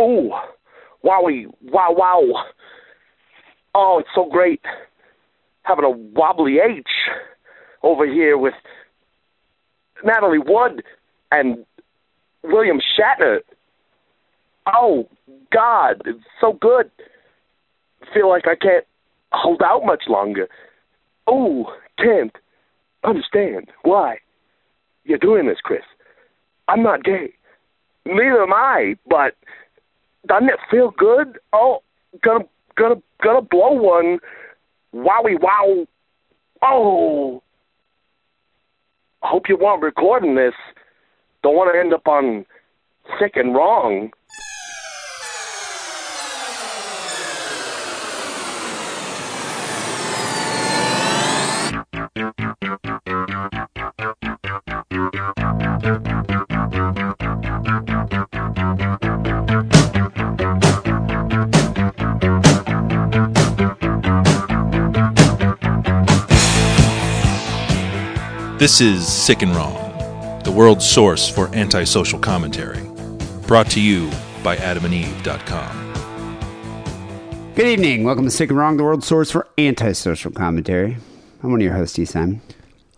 Ooh, wowie, wow, wow. Oh, it's so great having a wobbly H over here with Natalie Wood and William Shatner. Oh, God, it's so good. Feel like I can't hold out much longer. Oh, can't understand why you're doing this, Chris. I'm not gay. Neither am I, but doesn't it feel good? Oh, gonna gonna gonna blow one. Wowie wow. Oh. I hope you weren't recording this. Don't want to end up on sick and wrong. This is Sick and Wrong, the world's source for antisocial commentary. Brought to you by adamandeve.com. Good evening. Welcome to Sick and Wrong, the world's source for antisocial commentary. I'm one of your hosts, E. Simon.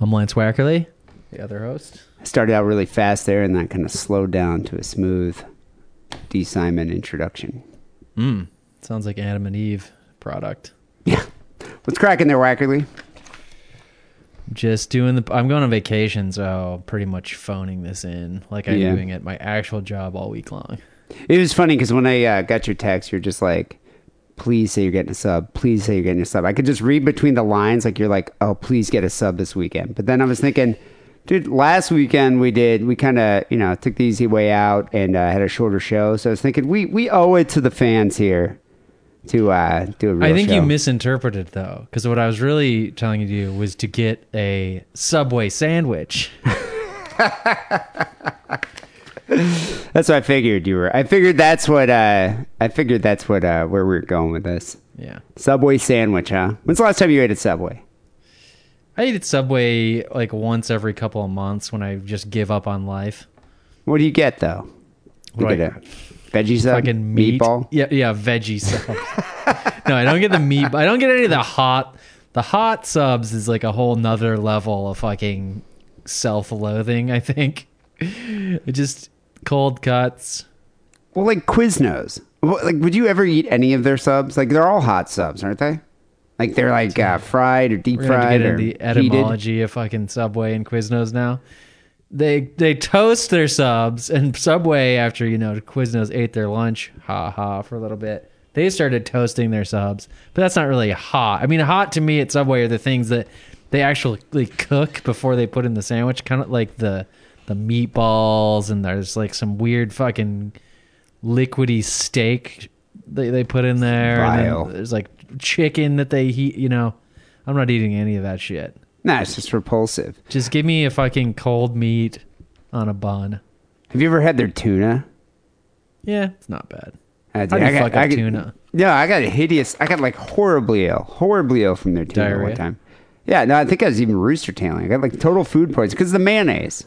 I'm Lance Wackerly, the other host. I started out really fast there and then kind of slowed down to a smooth D. Simon introduction. Mm. Sounds like Adam and Eve product. Yeah. What's cracking there, Wackerly? Just doing the. I'm going on vacation, so pretty much phoning this in like I'm Yeah. doing at my actual job all week long. It was funny because when I uh, got your text, you're just like, please say you're getting a sub. Please say you're getting a sub. I could just read between the lines like you're like, oh, please get a sub this weekend. But then I was thinking, dude, last weekend we did, we kind of, you know, took the easy way out and uh, had a shorter show. So I was thinking, we, we owe it to the fans here to uh, do a real I think show. you misinterpreted though, because what I was really telling you to do was to get a Subway sandwich. That's what I figured you were. I figured that's what, uh, I figured that's what, uh, where we are going with this. yeah, Subway sandwich, huh? When's the last time you ate at Subway? I eat at Subway like once every couple of months when I just give up on life. What do you get though? You Right. get a veggie sub, fucking meat. meatball. Yeah, yeah, veggie subs. no, I don't get the meat. I don't get any of the hot. The hot subs is like a whole nother level of fucking self-loathing. I think it just cold cuts. Well, like Quiznos. Like, would you ever eat any of their subs? Like, they're all hot subs, aren't they? Like, they're like uh, fried or deep fried get or the heated. etymology of fucking Subway and Quiznos now. They they toast their subs, and Subway after you know Quiznos ate their lunch, ha ha, for a little bit. They started toasting their subs, but that's not really hot. I mean, hot to me at Subway are the things that they actually cook before they put in the sandwich, kind of like the the meatballs, and there's like some weird fucking liquidy steak they they put in there. and then there's like chicken that they heat. You know, I'm not eating any of that shit. Nah, it's just repulsive. Just give me a fucking cold meat on a bun. Have you ever had their tuna? Yeah, it's not bad. How do you I got- I got- tuna? No, I got hideous. I got like horribly ill, horribly ill from their tuna Diarrhea? one time. Yeah, no, I think I was even rooster tailing. I got like total food poisoning because the mayonnaise.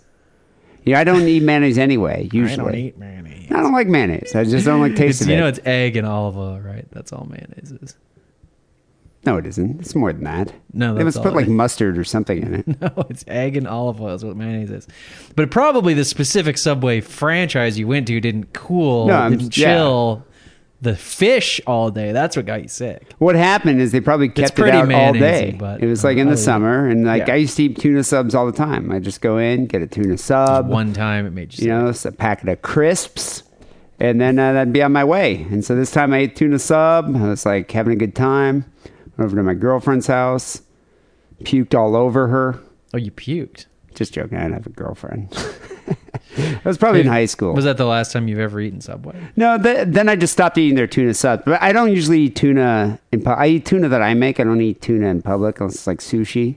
Yeah, I don't eat mayonnaise anyway. Usually, I don't eat mayonnaise. I don't like mayonnaise. I just don't like taste It's, of you it. know, it's egg and olive oil, right? That's all mayonnaise is. No, it isn't. It's more than that. No, they must put like mustard or something in it. No, it's egg and olive oil is what mayonnaise is. But probably the specific Subway franchise you went to didn't cool, No, I'm- didn't yeah. chill the fish all day. That's what got you sick. What happened is they probably kept it out all day. but, it was like in the summer, and like yeah. I used to eat tuna subs all the time. I just go in, get a tuna sub, One time it made you sick. you know, a packet of crisps, and then uh, that'd be on my way. And so this time I ate tuna sub. I was like having a good time. Over to my girlfriend's house, puked all over her. oh, you puked. Just joking. I didn't have a girlfriend. I was probably in high school. Was that the last time you've ever eaten Subway? No, th- then I just stopped eating their tuna subs. But I don't usually eat tuna in pu- I eat tuna that I make. I don't eat tuna in public unless it's like sushi.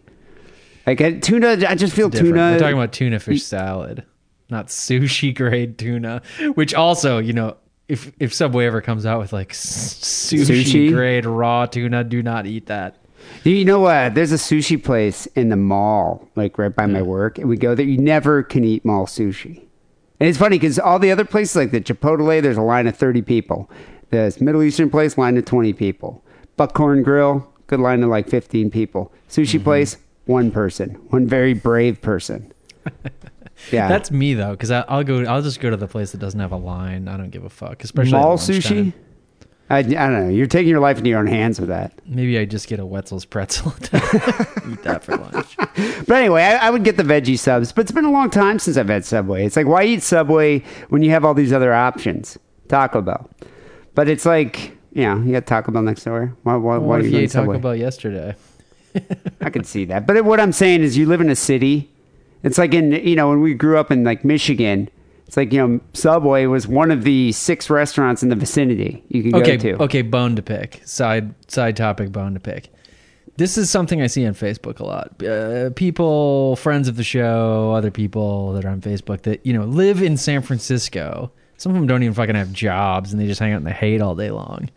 Like I, tuna, I just feel different. tuna. We're talking about tuna fish salad, not sushi grade tuna. Which also, you know, if if Subway ever comes out with like sushi, Sushi? grade raw tuna, do not eat that. You know what? There's a sushi place in the mall, like right by my work, and we go there. You never can eat mall sushi, and And it's funny because all the other places, like the Chipotle, there's a line of 30 people. This Middle Eastern place, line of 20 people. Buckhorn Grill, good line of like 15 people. Sushi Mm-hmm. place, one person, one very brave person. Yeah. That's me though, because I'll go. I'll just go to the place that doesn't have a line. I don't give a fuck. Especially mall sushi. I, I don't know. You're taking your life into your own hands with that. Maybe I just get a Wetzel's pretzel. Eat that for lunch. But anyway, I, I would get the veggie subs. But it's been a long time since I've had Subway. It's like, why eat Subway when you have all these other options? Taco Bell. But it's like, you know, you got Taco Bell next door. Why, why, why What are if you you going ate Taco Subway? Bell yesterday? I could see that. But what I'm saying is, you live in a city. It's like in, you know, when we grew up in like Michigan, it's like, you know, Subway was one of the six restaurants in the vicinity you could Okay, go to. okay. Bone to pick. Side side topic. Bone to pick. This is something I see on Facebook a lot. Uh, people, friends of the show, other people that are on Facebook that you know live in San Francisco. Some of them don't even fucking have jobs, and they just hang out in the Haight all day long.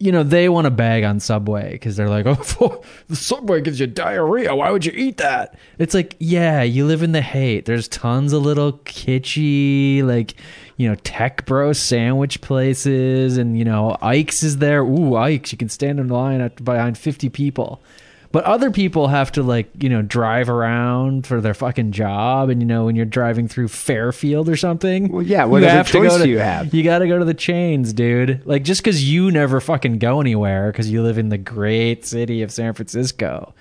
You know, they want to bag on Subway because they're like, "Oh, the Subway gives you diarrhea. Why would you eat that?" It's like, yeah, you live in the Haight. There's tons of little kitschy, like, you know, tech bro sandwich places, and you know, Ike's is there. Ooh, Ike's! You can stand in line behind 50 people. But other people have to like, you know, drive around for their fucking job, and you know, when you're driving through Fairfield or something, Well, yeah, what you other have to go choice to- do you have? You got to go to the chains, dude. Like just because you never fucking go anywhere because you live in the great city of San Francisco,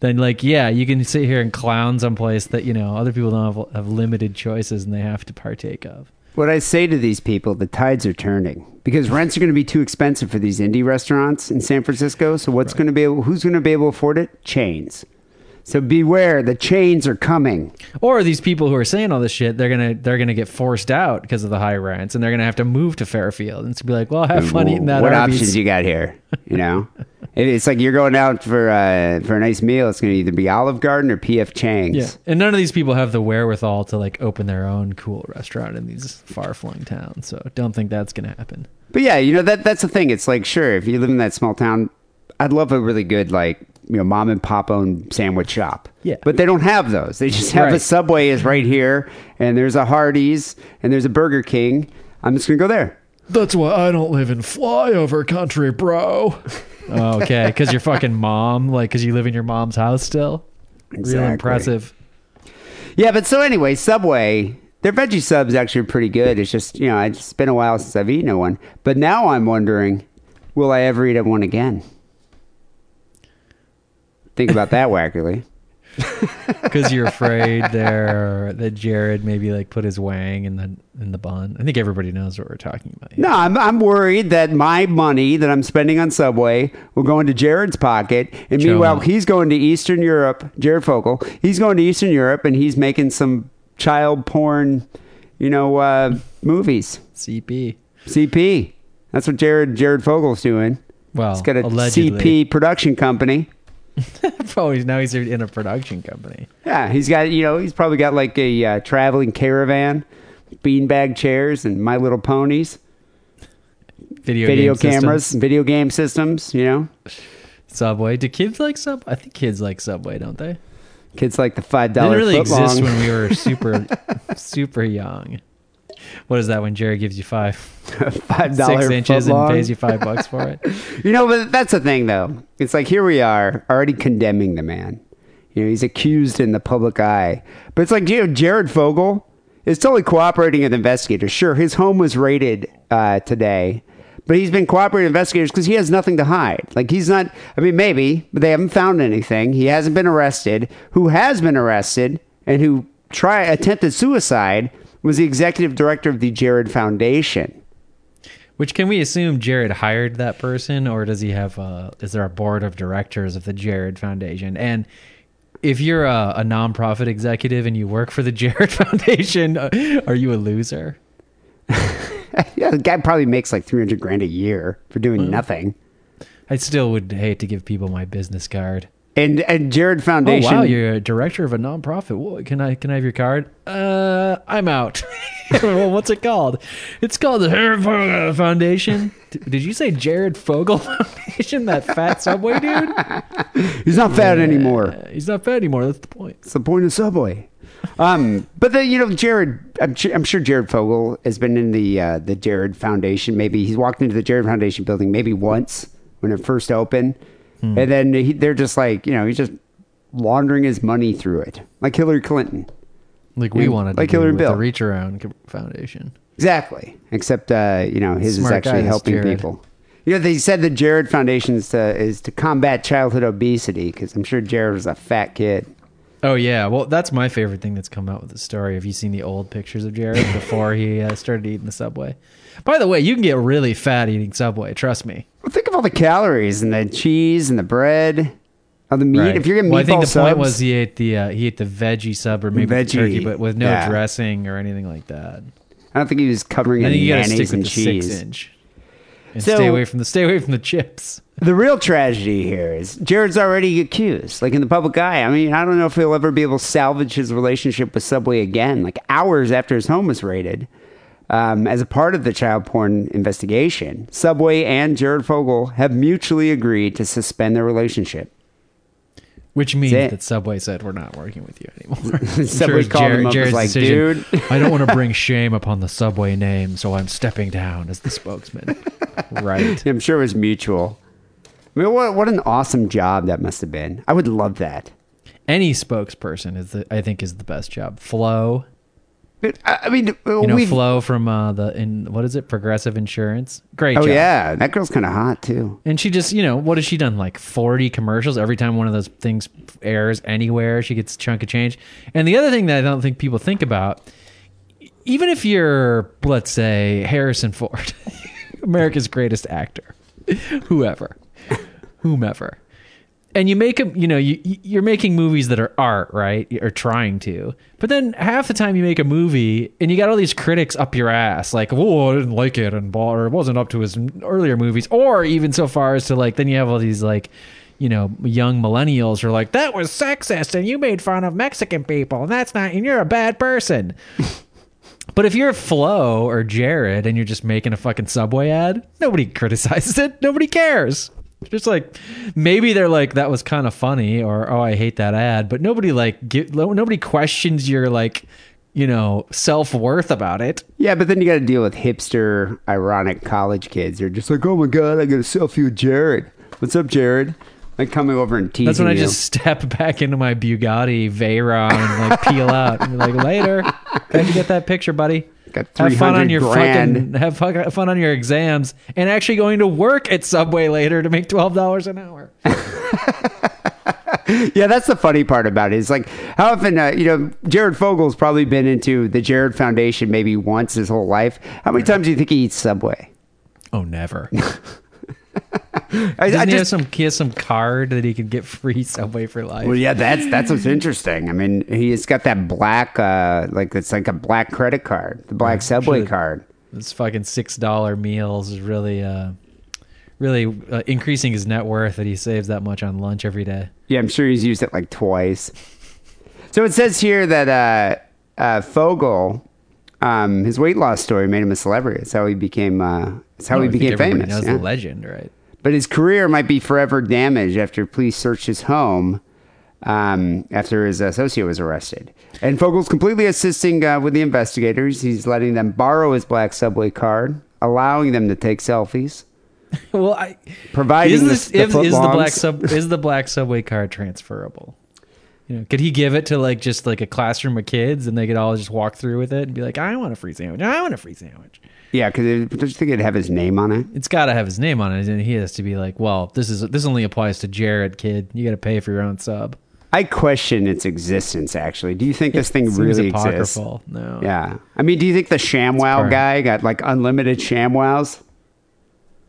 then like yeah, you can sit here and clown someplace that you know other people don't have, have limited choices and they have to partake of. What I say to these people, the tides are turning because rents are going to be too expensive for these indie restaurants in San Francisco. So what's going to be able, who's going to be able to afford it? Chains. So beware, the chains are coming. Or these people who are saying all this shit, they're gonna they're gonna get forced out because of the high rents, and they're gonna have to move to Fairfield, and gonna be like, well, have fun eating that. what Arby's. options you got here? You know, it's like you're going out for uh, for a nice meal. It's going to either be Olive Garden or PF Chang's. Yeah, and none of these people have the wherewithal to like open their own cool restaurant in these far flung towns. So don't think that's gonna happen. But yeah, you know that that's the thing. It's like sure, if you live in that small town, I'd love a really good like you know mom and pop owned sandwich shop. Yeah. but they don't have those. They just have a Subway is right here, and there's a Hardee's, and there's a Burger King. I'm just gonna go there. That's why I don't live in flyover country, bro. Oh, okay, because your fucking mom, like, because you live in your mom's house still. Exactly. Real impressive. Yeah, but so anyway, Subway, their veggie subs actually pretty good. It's just you know it's been a while since I've eaten one, but now I'm wondering, will I ever eat at one again? Think about that wackerly. Because you're afraid there that Jared maybe like put his wang in the in the bun. I think everybody knows what we're talking about. here. No, I'm, I'm worried that my money that I'm spending on Subway will go into Jared's pocket. And meanwhile, he's going to Eastern Europe, Jared Fogle, he's going to Eastern Europe and he's making some child porn, you know, uh, movies. CP. CP. That's what Jared Jared Fogle's doing. Well, He's got a allegedly. CP production company. He's now he's in a production company. Yeah, he's got, you know, he's probably got like a uh, traveling caravan, beanbag chairs, and My Little Ponies, Video, video cameras, systems. video game systems, you know. Subway. Do kids like Sub? I think kids like Subway, don't they? Kids like the five dollar. didn't really exist when we were super, super young. What is that when Jerry gives you five, five dollar six inches and pays you five bucks for it? You know, but that's the thing, though. It's like here we are already condemning the man. You know, he's accused in the public eye, but it's like you know, Jared Fogle is totally cooperating with investigators. Sure, his home was raided uh, today, but he's been cooperating with investigators because he has nothing to hide. Like he's not. I mean, maybe, but they haven't found anything. He hasn't been arrested. Who has been arrested and who try attempted suicide was the executive director of the Jared Foundation. Which can we assume Jared hired that person, or does he have? A, is there a board of directors of the Jared Foundation? And if you're a, a nonprofit executive and you work for the Jared Foundation, uh, are you a loser? Yeah, the guy probably makes like three hundred grand a year for doing Mm. nothing. I still would hate to give people my business card. And and Jared Foundation. Oh wow, you're a director of a nonprofit. Whoa, can I can I have your card? Uh, I'm out. well, what's it called? It's called the Jared Fogle Foundation. Did you say Jared Fogle Foundation? That fat Subway dude? he's not fat anymore. Uh, he's not fat anymore. That's the point. It's the point of Subway. Um, but the you know Jared, I'm, I'm sure Jared Fogle has been in the uh, the Jared Foundation. Maybe he's walked into the Jared Foundation building maybe once when it first opened, Hmm. and then he, they're just like you know he's just laundering his money through it, like Hillary Clinton. Like we Yeah, wanted like to do Hillary Bill. the Reach Around Foundation. Exactly. Except uh, you know his Smart is actually guy, this helping Jared. people. You know they said the Jared Foundation is to, is to combat childhood obesity because I'm sure Jared was a fat kid. Oh yeah, well that's my favorite thing that's come out with the story. Have you seen the old pictures of Jared before he uh, started eating the Subway? By the way, you can get really fat eating Subway. Trust me. Well, think of all the calories and the cheese and the bread, all the meat. Right. If you're getting meatball well, I think the point was he ate the uh, he ate the veggie sub or maybe the Veggie, turkey, but with no yeah. dressing or anything like that. I don't think he was covering I it think in you got to mayonnaise stick and the cheese. six inch and So- stay away from the stay away from the chips. The real tragedy here is Jared's already accused, like in the public eye. I mean, I don't know if he'll ever be able to salvage his relationship with Subway again. Like hours after his home was raided, um, as a part of the child porn investigation, Subway and Jared Fogle have mutually agreed to suspend their relationship. Which means that Subway said we're not working with you anymore. Subway it's called him up, Jared's like, decision, "Dude." I don't want to bring shame upon the Subway name, so I'm stepping down as the spokesman. right. I'm sure it was mutual. I mean, what what an awesome job that must have been. I would love that. Any spokesperson is the I think is the best job. Flo, But, I I mean, you know, we've, Flo from uh, the in what is it, Progressive Insurance. Great oh job. yeah, that girl's kind of hot too. And she just, you know, what has she done? Like 40 commercials every time one of those things airs anywhere, she gets a chunk of change. And the other thing that I don't think people think about, even if you're, let's say, Harrison Ford, America's greatest actor, whoever, whomever, and you make them, you know, you you're making movies that are art, right? Or trying to. But then half the time you make a movie and you got all these critics up your ass, like, "Oh, I didn't like it," and or it wasn't up to his earlier movies, or even so far as to like, then you have all these like, you know, young millennials are like, "That was sexist, and you made fun of Mexican people, and that's not, and you're a bad person." But if you're Flo or Jared and you're just making a fucking Subway ad, nobody criticizes it. Nobody cares. Just like maybe they're like that was kind of funny or oh I hate that ad, but nobody like get, nobody questions your like you know self worth about it. Yeah, but then you got to deal with hipster, ironic college kids. They're just like, "Oh my god, I got a selfie with Jared. What's up, Jared?" Like coming over and teasing That's when I you. just step back into my Bugatti Veyron and like peel out and be like later. Glad you get that picture, buddy. Got Have fun on your grand. fucking have fun on your exams and actually going to work at Subway later to make twelve dollars an hour. Yeah, that's the funny part about it. it. Is like how often uh, you know Jared Fogle's probably been into the Jared Foundation maybe once his whole life. How many times do you think he eats Subway? Oh, never. I, Doesn't I he have just some he has some card that he could get free Subway for life? well, yeah, that's that's what's interesting. I mean, he's got that black, uh, like it's like a black credit card, the black Subway sure. card. This fucking six dollar meals is really uh really uh, increasing his net worth that he saves that much on lunch every day. Yeah, I'm sure he's used it like twice. So it says here that uh, uh, Fogle, um, his weight loss story made him a celebrity. That's how he became. Uh, that's how he became famous. Knows yeah. the legend, right? But his career might be forever damaged after police searched his home um, after his associate was arrested. And Fogle's completely assisting uh, with the investigators. He's letting them borrow his black subway card, allowing them to take selfies, well, I providing is the, this the if, is the black sub is the black subway card transferable? You know, could he give it to like just like a classroom of kids and they could all just walk through with it and be like, I want a free sandwich. I want a free sandwich. Yeah, because don't you think it'd have his name on it? It's got to have his name on it, and he has to be like, well, this is this only applies to Jared, kid. You got to pay for your own sub. I question its existence. Actually, do you think this thing really exists? No. Yeah, I mean, do you think the ShamWow guy got like unlimited ShamWows?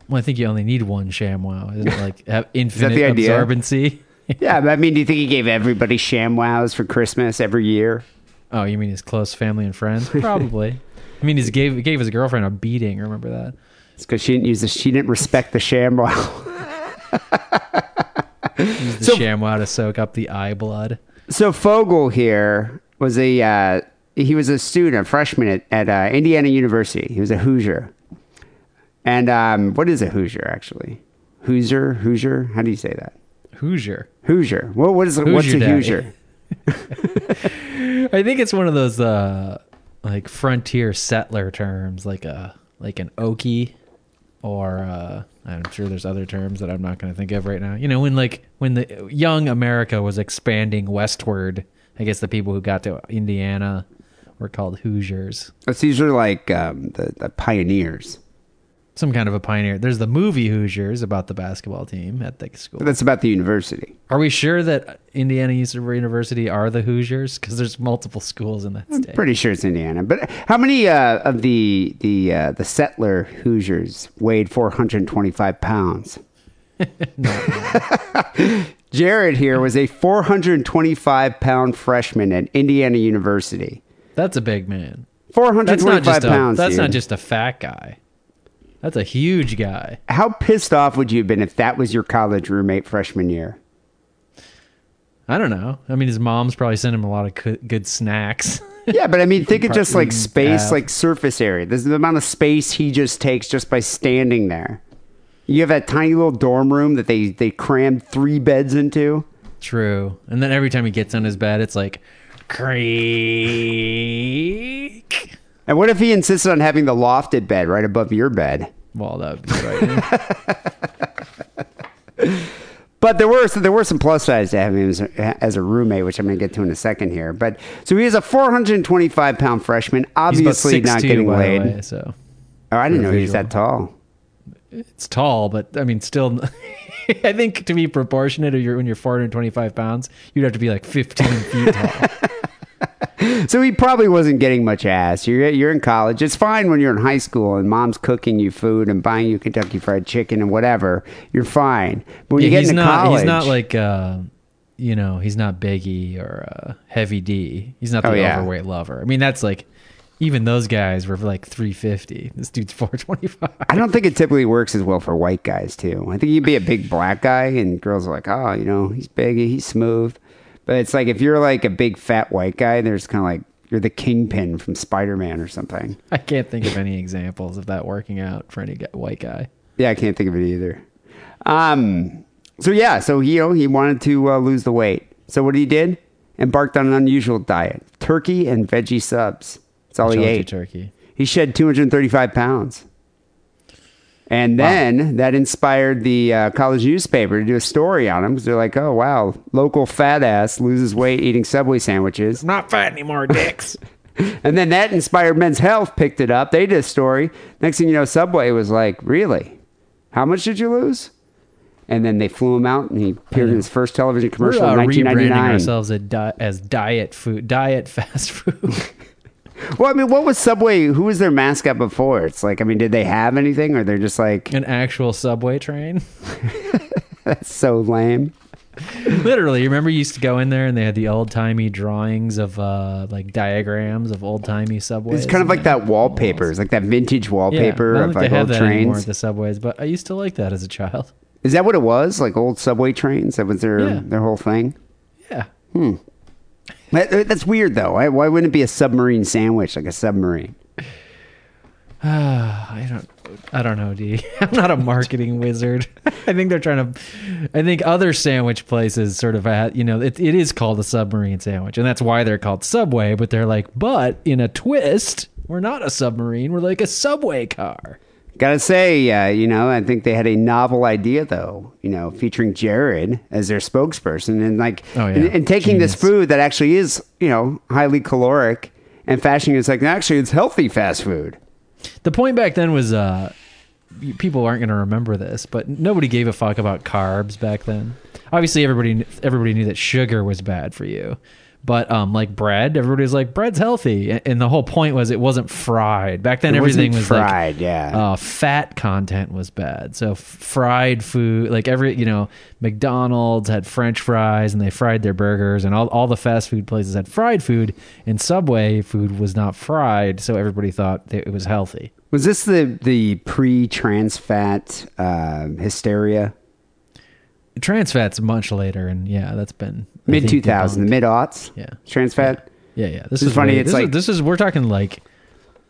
Well, I think you only need one ShamWow. Isn't it like have infinite the idea? absorbency? Yeah, but I mean, do you think he gave everybody ShamWows for Christmas every year? Oh, you mean his close family and friends? Probably. I mean, he gave gave his girlfriend a beating. Remember that? It's because she didn't use the, she didn't respect the ShamWow. Used the So- ShamWow to soak up the eye blood. so Fogle here was a uh, he was a student, a freshman at, at uh, Indiana University. He was a Hoosier. And um, what is a Hoosier actually? Hoosier, Hoosier. How do you say that? Hoosier. Hoosier. Well, what is what's a Hoosier Daddy. Hoosier? I think it's one of those uh like frontier settler terms, like a like an okie, or uh, I'm sure there's other terms that I'm not going to think of right now. You know, when like when the young America was expanding westward, I guess the people who got to Indiana were called Hoosiers. It's usually like um, the, the pioneers. Some kind of a pioneer. There's the movie Hoosiers about the basketball team at the school. That's about the university. Are we sure that Indiana University are the Hoosiers? Because there's multiple schools in that state. Pretty sure it's Indiana. But how many uh, of the the uh, the settler Hoosiers weighed 425 pounds? Jared here was a 425 pound freshman at Indiana University. That's a big man. 425 That's not just a, pounds. That's dude. not just a fat guy. That's a huge guy. How pissed off would you have been if that was your college roommate freshman year? I don't know. I mean, his mom's probably sent him a lot of good, good snacks. Yeah, but I mean, think of just like space, have. like surface area. There's the amount of space he just takes just by standing there. You have that tiny little dorm room that they they crammed three beds into. True. And then every time he gets on his bed, it's like creak. And what if he insisted on having the lofted bed right above your bed? Well, that would be right. But there were so there were some plus sides to having him as a, as a roommate, which I'm going to get to in a second here. But so he is a 425 pound freshman, obviously not getting laid. way, so Oh, I didn't know he was that tall. it's tall, but I mean, still. I think to be proportionate, you're when you're 425 pounds, you'd have to be like 15 feet tall. So he probably wasn't getting much ass. You're you're in college. It's fine when you're in high school and mom's cooking you food and buying you Kentucky Fried Chicken and whatever. You're fine. But when you get he's into not. college, He's not like. Uh, you know, he's not Biggie or uh, Heavy D. He's not the Oh, yeah. overweight lover. I mean, that's like. Even those guys were like 350. This dude's 425. I don't think it typically works as well for white guys too. I think you'd be a big black guy and girls are like, oh, you know, he's big, he's smooth. But it's like if you're like a big fat white guy, there's kind of like you're the kingpin from Spider Man or something. I can't think of any examples of that working out for any white guy. Yeah, I can't think of it either. Um, so yeah, so he, you know, he wanted to uh, lose the weight. So what he did? Embarked on an unusual diet: turkey and veggie subs. That's all he ate. turkey. He shed 235 pounds. And then that inspired the uh, college newspaper to do a story on him because they're like, oh, wow, local fat ass loses weight eating Subway sandwiches. Not fat anymore, dicks. And then that inspired Men's Health, picked it up. They did a story. Next thing you know, Subway was like, really? How much did you lose? And then they flew him out and he appeared in his first television commercial We're uh, in rebranding ourselves di- as diet food, diet fast food. Well, I mean, what was Subway? Who was their mascot before? It's like, I mean, did they have anything or they're just like, An actual subway train. that's so lame? Literally, you remember you used to go in there and they had the old timey drawings of uh like diagrams of old timey subways. It's kind of like that wallpaper. It's like that vintage wallpaper of like old trains. at the subways, but I used to like that as a child. Is that what it was? Like old subway trains? That was their Yeah. their whole thing. Yeah. That- Uh, that's weird though. Why, why wouldn't it be a submarine sandwich like a submarine? I don't I don't know, D. I'm not a marketing wizard. I think they're trying to I think other sandwich places sort of you know, it, it is called a submarine sandwich and that's why they're called Subway, but they're like, but in a twist, we're not a submarine, we're like a subway car. Gotta say, uh, you know, I think they had a novel idea though. You know, featuring Jared as their spokesperson and like, Oh, yeah. and, and taking this food that actually is, you know, highly caloric and fashioning it as like, actually, it's healthy fast food. The point back then was uh people aren't going to remember this, but nobody gave a fuck about carbs back then. Obviously everybody everybody knew that sugar was bad for you. But um like bread, everybody's like bread's healthy and the whole point was it wasn't fried. Back then It everything wasn't fried, like yeah. uh, fat content was bad. So f- fried food, like every you know, McDonald's had French fries and they fried their burgers, and all all the fast food places had fried food, and Subway food was not fried, so everybody thought that it was healthy. Was this the the pre trans fat uh, hysteria? Trans fat's much later, and yeah, that's been Mid two thousand, mid aughts. Yeah. trans fat. Yeah, yeah. This This is funny, it's this like- is, this is we're talking like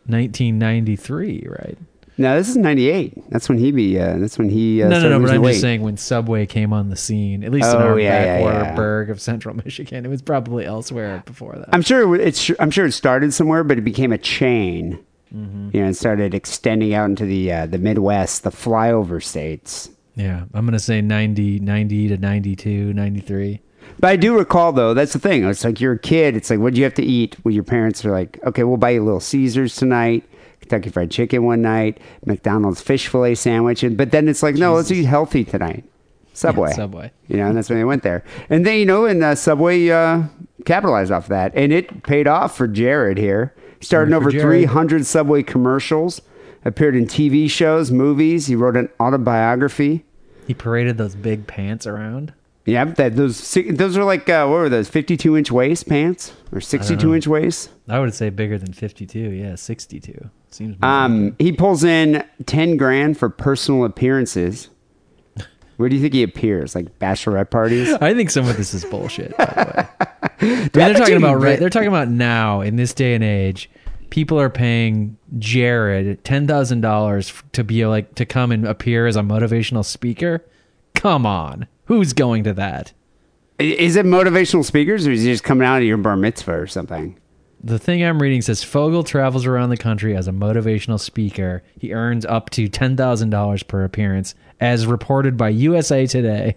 1993, right? No, this is '98. That's when he be. Uh, that's when he. Uh, no, no, no. But I'm weight. just saying when Subway came on the scene, at least in Oh, our yeah, yeah, backwater yeah. burg of Central Michigan, it was probably elsewhere before that. I'm sure it- it's. I'm sure it started somewhere, but it became a chain. Mm-hmm. You know, and started extending out into the uh, the Midwest, the flyover states. yeah, I'm gonna say 90, 90 to 92, 93. But I do recall though, that's the thing. It's like you're a kid. It's like, what do you have to eat? Well, your parents are like, okay, we'll buy you Little Caesars tonight, Kentucky Fried Chicken one night, McDonald's fish fillet sandwich, and but then it's like, no, let's eat healthy tonight. Subway. Yeah, Subway. You know, and that's when they went there. And then, you know, and uh, Subway uh, capitalized off that. And it paid off for Jared here. He starred in Good for over Jared. 300 Subway commercials, appeared in TV shows, movies. He wrote an autobiography. He paraded those big pants around. Yeah, that those those are like uh, what were those? Fifty-two inch waist pants or sixty-two inch waist? I would say bigger than 52. Yeah, 62. Seems. Um, he pulls in ten grand for personal appearances. Where do you think he appears? Like bachelorette parties? I think some of this is bullshit. By the way. I mean, they're talking about right. They're talking about now in this day and age. People are paying Jared ten thousand dollars to be like to come and appear as a motivational speaker. Come on, who's going to that? Is it motivational speakers or is he just coming out of your bar mitzvah or something? The thing I'm reading says Fogle travels around the country as a motivational speaker. He earns up to ten thousand dollars per appearance, as reported by USA Today,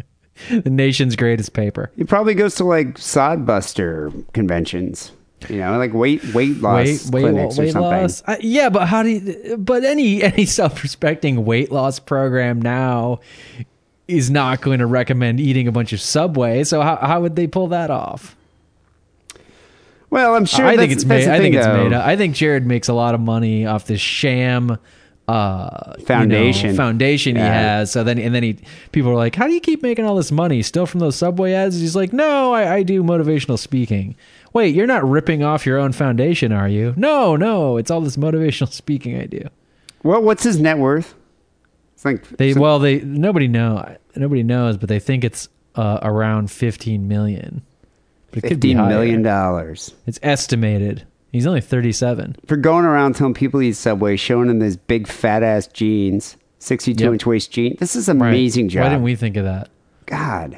the nation's greatest paper. He probably goes to like sodbuster conventions. You know, like weight weight loss weight weight, clinics or something. loss. Yeah, but how do you, but any any self-respecting weight loss program now is not going to recommend eating a bunch of Subway. So how how would they pull that off? Well, I'm sure. I think it's made. I think thing, it's made. Up. I think Jared makes a lot of money off this sham uh you know, Foundation. foundation he has so then and then he people are like how do you keep making all this money still from those subway ads he's like no I, I do motivational speaking wait you're not ripping off your own foundation are you no no it's all this motivational speaking i do Well, what's his net worth? Like they some- well they nobody know nobody knows but they think it's uh, around 15 million but it could be million dollars. it's estimated he's only 37 for going around telling people he's Subway, showing them these big fat ass jeans, sixty-two Yep. inch waist jeans. This is an Right. amazing job. why didn't we think of that God.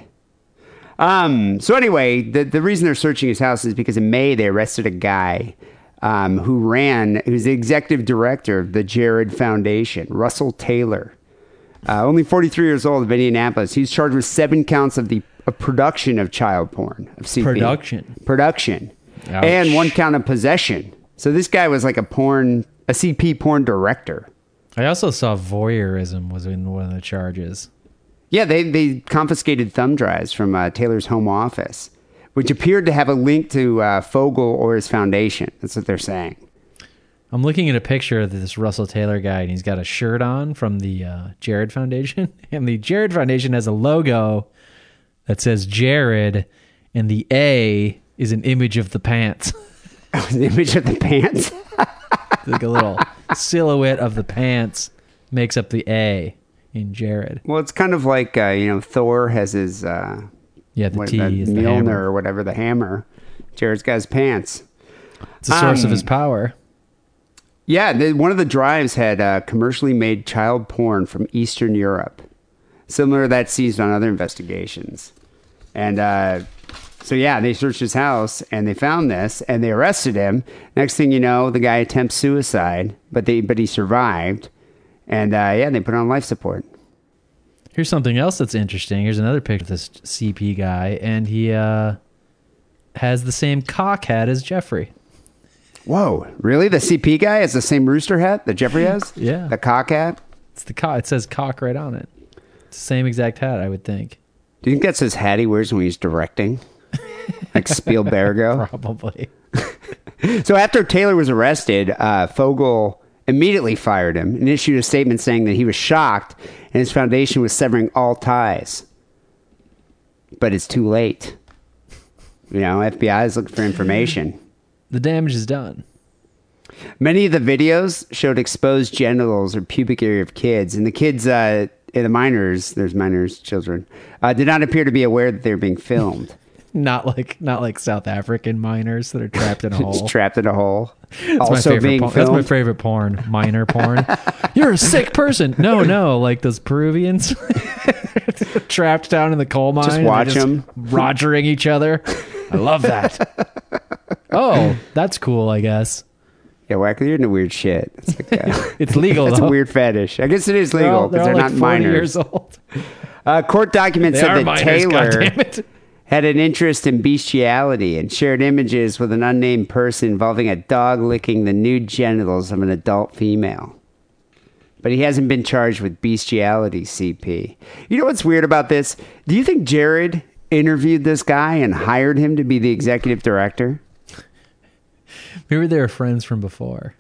Um. So anyway, the the reason they're searching his house is because in May they arrested a guy. Um, who ran, who's the executive director of the Jared Foundation, Russell Taylor. Uh, only 43 years old of Indianapolis. He's charged with seven counts of the of production of child porn, of CP. Production. Production. Ouch. And one count of possession. So this guy was like a porn, a CP porn director. I also saw voyeurism was in one of the charges. Yeah, they, they confiscated thumb drives from uh, Taylor's home office, which appeared to have a link to uh, Fogle or his foundation. That's what they're saying. I'm looking at a picture of this Russell Taylor guy, and he's got a shirt on from the uh, Jared Foundation, and the Jared Foundation has a logo that says Jared, and the A is an image of the pants, the image of the pants. like a little silhouette of the pants makes up the A in Jared. Well, it's kind of like uh, you know Thor has his uh, Yeah, the what, T that is the Mjolnir hammer. or whatever the hammer. Jared's got his pants. It's the source of Um, his power. Yeah, one of the drives had uh, commercially made child porn from Eastern Europe, similar to that seized on other investigations. And uh, so, yeah, they searched his house and they found this and they arrested him. Next thing you know, the guy attempts suicide, but they but he survived. And uh, yeah, they put on life support. Here's something else that's interesting. Here's another picture of this CP guy, and he uh, has the same cock hat as Jeffrey. Whoa, really? The CP guy has the same rooster hat that Jeffrey has? Yeah. The cock hat? It's the cock. It says cock right on it. It's the same exact hat, I would think. Do you think that's his hat he wears when he's directing? like Spielbergo? Probably. So after Taylor was arrested, uh, Fogle immediately fired him and issued a statement saying that he was shocked and his foundation was severing all ties. But it's too late. You know, FBI is looking for information. The damage is done. Many of the videos showed exposed genitals or pubic area of kids, and the kids, uh, the minors, there's minors, children, uh, did not appear to be aware that they were being filmed. Not like not like South African miners that are trapped in a hole. Trapped in a hole. That's my also favorite being porn. That's my favorite porn. Minor porn. You're a sick person. No, no, like those Peruvians trapped down in the coal mine. they're watch 'em. rogering each other. I love that. Oh, that's cool. I guess Yeah, Wacker, you're into weird shit. It's like uh, it's legal. that's though. a weird fetish. I guess it is They're legal all, because they're they're, all like not 40 minors. years old. Uh, court documents They said that minors. Taylor had an interest in bestiality and shared images with an unnamed person involving a dog licking the nude genitals of an adult female. But he hasn't been charged with bestiality, CP. You know what's weird about this? Do you think Jared interviewed this guy and hired him to be the executive director? Maybe they were friends from before.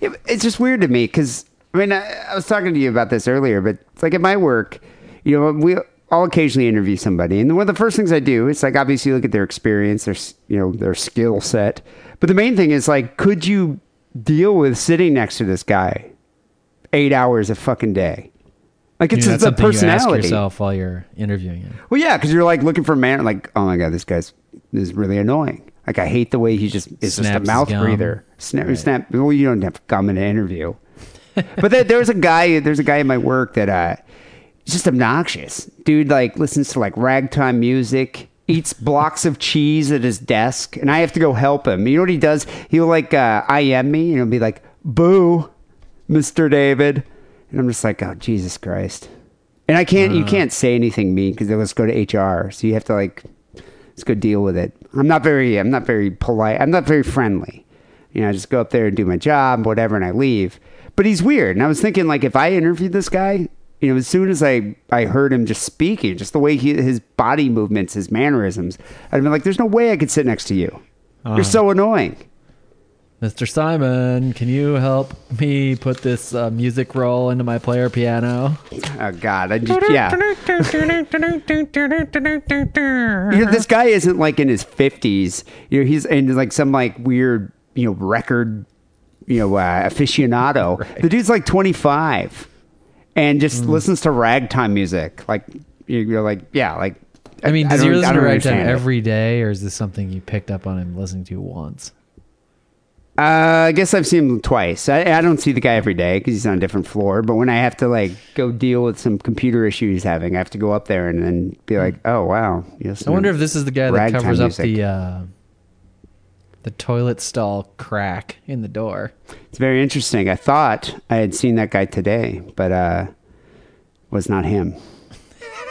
It- it's just weird to me because I mean I, I was talking to you about this earlier, but it's like at my work, you know, we I'll occasionally interview somebody, and one of the first things I do is like obviously look at their experience, their you know their skill set, but the main thing is like, could you deal with sitting next to this guy eight hours a fucking day? Like it's You know, the something you ask personality. yourself while you're interviewing him. Well, yeah, because you're like looking for a man. Like, oh my god, this guy's this is really annoying. Like, I hate the way he just is just a Snaps mouth gum. breather. Snap, snap. Well, you don't have gum in an interview. but there, there was a guy. There's a guy in my work that uh, is just obnoxious. Dude, like listens to like ragtime music. Eats blocks of cheese at his desk, and I have to go help him. You know what he does? He'll like uh, IM me, and he'll be like, "Boo, Mister David," and I'm just like, "Oh Jesus Christ!" And I can't, you can't say anything mean because let's go to HR. So you have to like, let's go deal with it. I'm not very, I'm not very polite. I'm not very friendly. You know, I just go up there and do my job, whatever, and I leave. But he's weird. And I was thinking, like, if I interviewed this guy, you know, as soon as I, I heard him just speaking, just the way he, his body movements, his mannerisms, I'd be like, there's no way I could sit next to you. You're uh-huh. so annoying. Mr. Simon, can you help me put this uh, music roll into my player piano? Oh God, I just, yeah. you know, this guy isn't like in his fifties. You know, he's in like some like weird, you know, record, you know, uh, aficionado. The dude's like twenty five, and just Mm. listens to ragtime music. Like you- you're like, yeah, like. I mean, does he listen to Ragtime every day, or is this something you picked up on him listening to once? Uh, I guess I've seen him twice. I, I don't see the guy every day because he's on a different floor. But when I have to like go deal with some computer issue he's having, I have to go up there and then be like, "Oh wow." I wonder if this is the guy that ragtime covers up music. the uh, the toilet stall crack in the door. It's very interesting. I thought I had seen that guy today, but uh, was not him.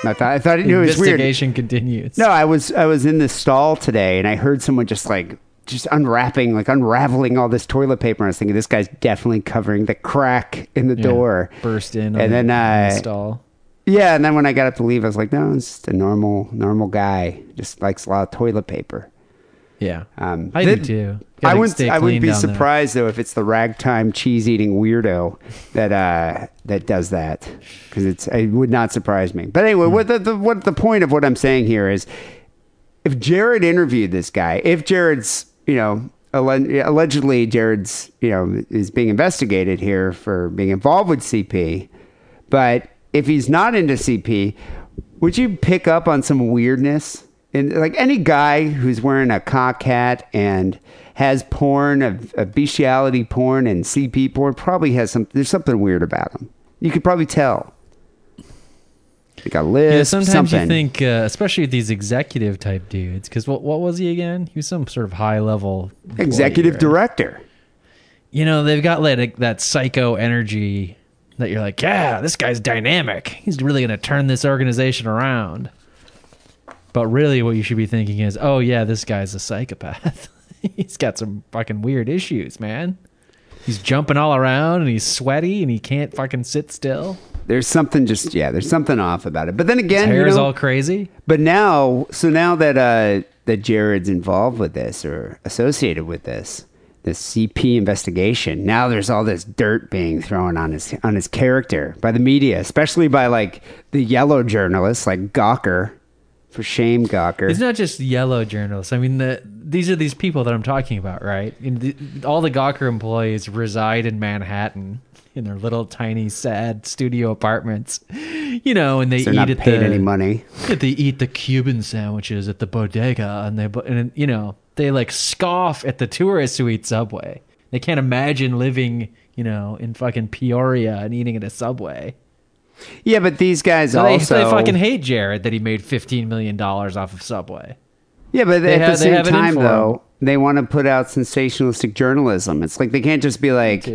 I thought I thought it was weird. Investigation continues. No, I was I was in the stall today and I heard someone just like just unwrapping, like unraveling all this toilet paper. I was thinking this guy's definitely covering the crack in the Yeah, door. burst in, And then, the, on the uh, stall. Yeah, and then when I got up to leave, I was like, no, it's just a normal normal guy. Just likes a lot of toilet paper. Yeah, Um, I th- do too. I wouldn't. I wouldn't be down there. surprised though if it's the ragtime cheese eating weirdo that uh, that does that because it's. It would not surprise me. But anyway, what the, the what the point of what I'm saying here is, if Jared interviewed this guy, if Jared's you know allegedly Jared's you know is being investigated here for being involved with CP, but if he's not into CP, would you pick up on some weirdness? And like any guy who's wearing a cock hat and has porn, a, a bestiality porn and CP porn, probably has some. There's something weird about him. You could probably tell. Like a list, Yeah, sometimes something. you think, uh, especially with these executive type dudes, because what what was he again? He was some sort of high level executive right? director. You know, they've got like that psycho energy that you're like, yeah, this guy's dynamic. He's really going to turn this organization around. But really, what you should be thinking is, oh yeah, this guy's a psychopath. he's got some fucking weird issues, man. He's jumping all around and he's sweaty and he can't fucking sit still. There's something just yeah. There's something off about it. But then His again, hair you is all crazy. But now, so now that uh, that Jared's involved with this or associated with this, this CP investigation, now there's all this dirt being thrown on his on his character by the media, especially by like the yellow journalists like Gawker. For shame, Gawker. It's not just yellow journalists. I mean, the, these are these people that I'm talking about, right? The, all the Gawker employees reside in Manhattan in their little tiny sad studio apartments. You know, and they They're eat not at paid the any money. they eat the Cuban sandwiches at the bodega, and they and you know they like scoff at the tourists who eat Subway. They can't imagine living, you know, in fucking Peoria and eating at a Subway. Yeah, but these guys So they, also they fucking hate Jared that he made fifteen million dollars off of Subway. Yeah, but They at have- the same have it in time, though, they want to put out sensationalistic journalism. It's like they can't just be like.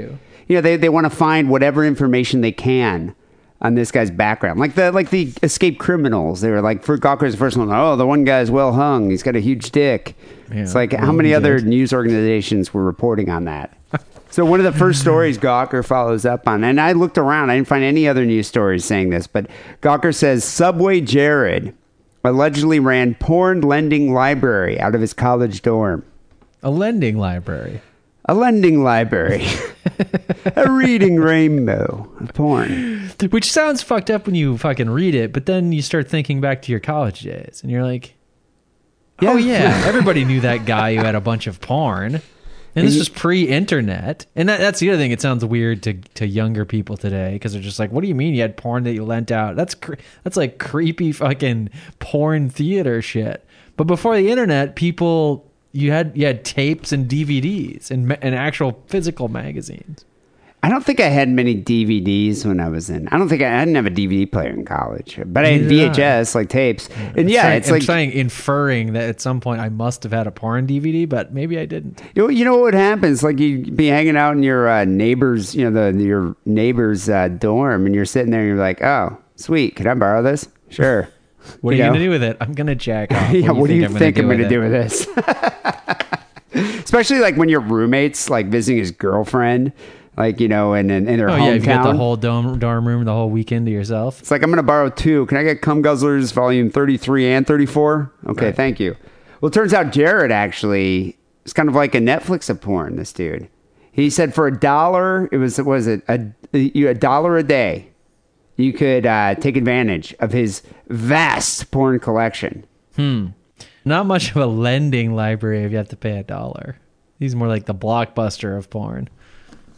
You know, they, they want to find whatever information they can on this guy's background. Like the like the escaped criminals. They were like, for Gawker's first one, oh, the one guy's well hung. He's got a huge dick. Yeah, it's like how many he other news organizations were reporting on that? So one of the first stories Gawker follows up on, and I looked around, I didn't find any other news stories saying this, but Gawker says Subway Jared allegedly ran porn lending library out of his college dorm. A lending library. A lending library. a reading rainbow of porn. Which sounds fucked up when you fucking read it, but then you start thinking back to your college days and you're like, oh yeah, everybody knew that guy who had a bunch of porn. And this you- was pre-internet, and that, that's the other thing. It sounds weird to to younger people today because they're just like, "What do you mean you had porn that you lent out? That's cre- that's like creepy fucking porn theater shit." But before the internet, people you had you had tapes and DVDs and and actual physical magazines. I don't think I had many DVDs when I was in. I don't think I, I didn't have a DVD player in college, but I had I. VHS, like tapes. And yeah, Trying- it's I'm like trying inferring that at some point I must have had a porn DVD, but maybe I didn't. You know, you know what happens? Like you'd be hanging out in your uh, neighbor's, you know, the your neighbor's uh, dorm, and you're sitting there, and you're like, "Oh, sweet, can I borrow this?" Sure. What are You know? gonna do with it? I'm gonna jack off. yeah. What do you think I'm gonna do with this? Especially like when your roommates like visiting his girlfriend, like you know, in in, in their Oh hometown. yeah, you get the whole dorm dorm room the whole weekend to yourself. It's like I'm going to borrow two. Can I get Cum Guzzlers volume 33 and 34? Okay, Right. thank you. Well, it turns out Jared actually is kind of like a Netflix of porn. This dude, he said for a dollar, it was was it a you a dollar a day, you could uh, take advantage of his vast porn collection. Hmm. Not much of a lending library if you have to pay a dollar. He's more like the blockbuster of porn.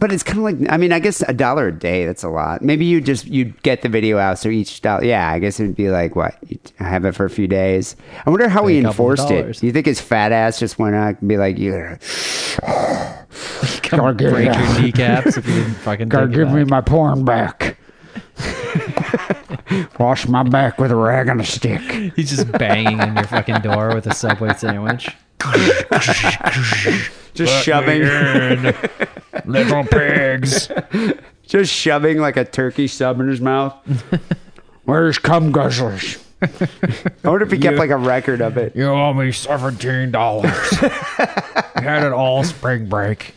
But it's kind of like I mean I guess a dollar a day that's a lot. Maybe you just you'd get the video out so each dollar. Yeah, I guess it'd be like what you have it for a few days. I wonder how Pay he enforced it. you think his fat ass just went out and be like, "You give break your kneecaps if you didn't fucking gotta give me my porn back. Wash my back with a rag and a stick." He's just banging on your fucking door with a Subway sandwich. Just shoving, Little pigs. just shoving like a turkey sub in his mouth. Where's cum guzzlers? I wonder if he kept like a record of it. You owe me seventeen dollars. had it all spring break.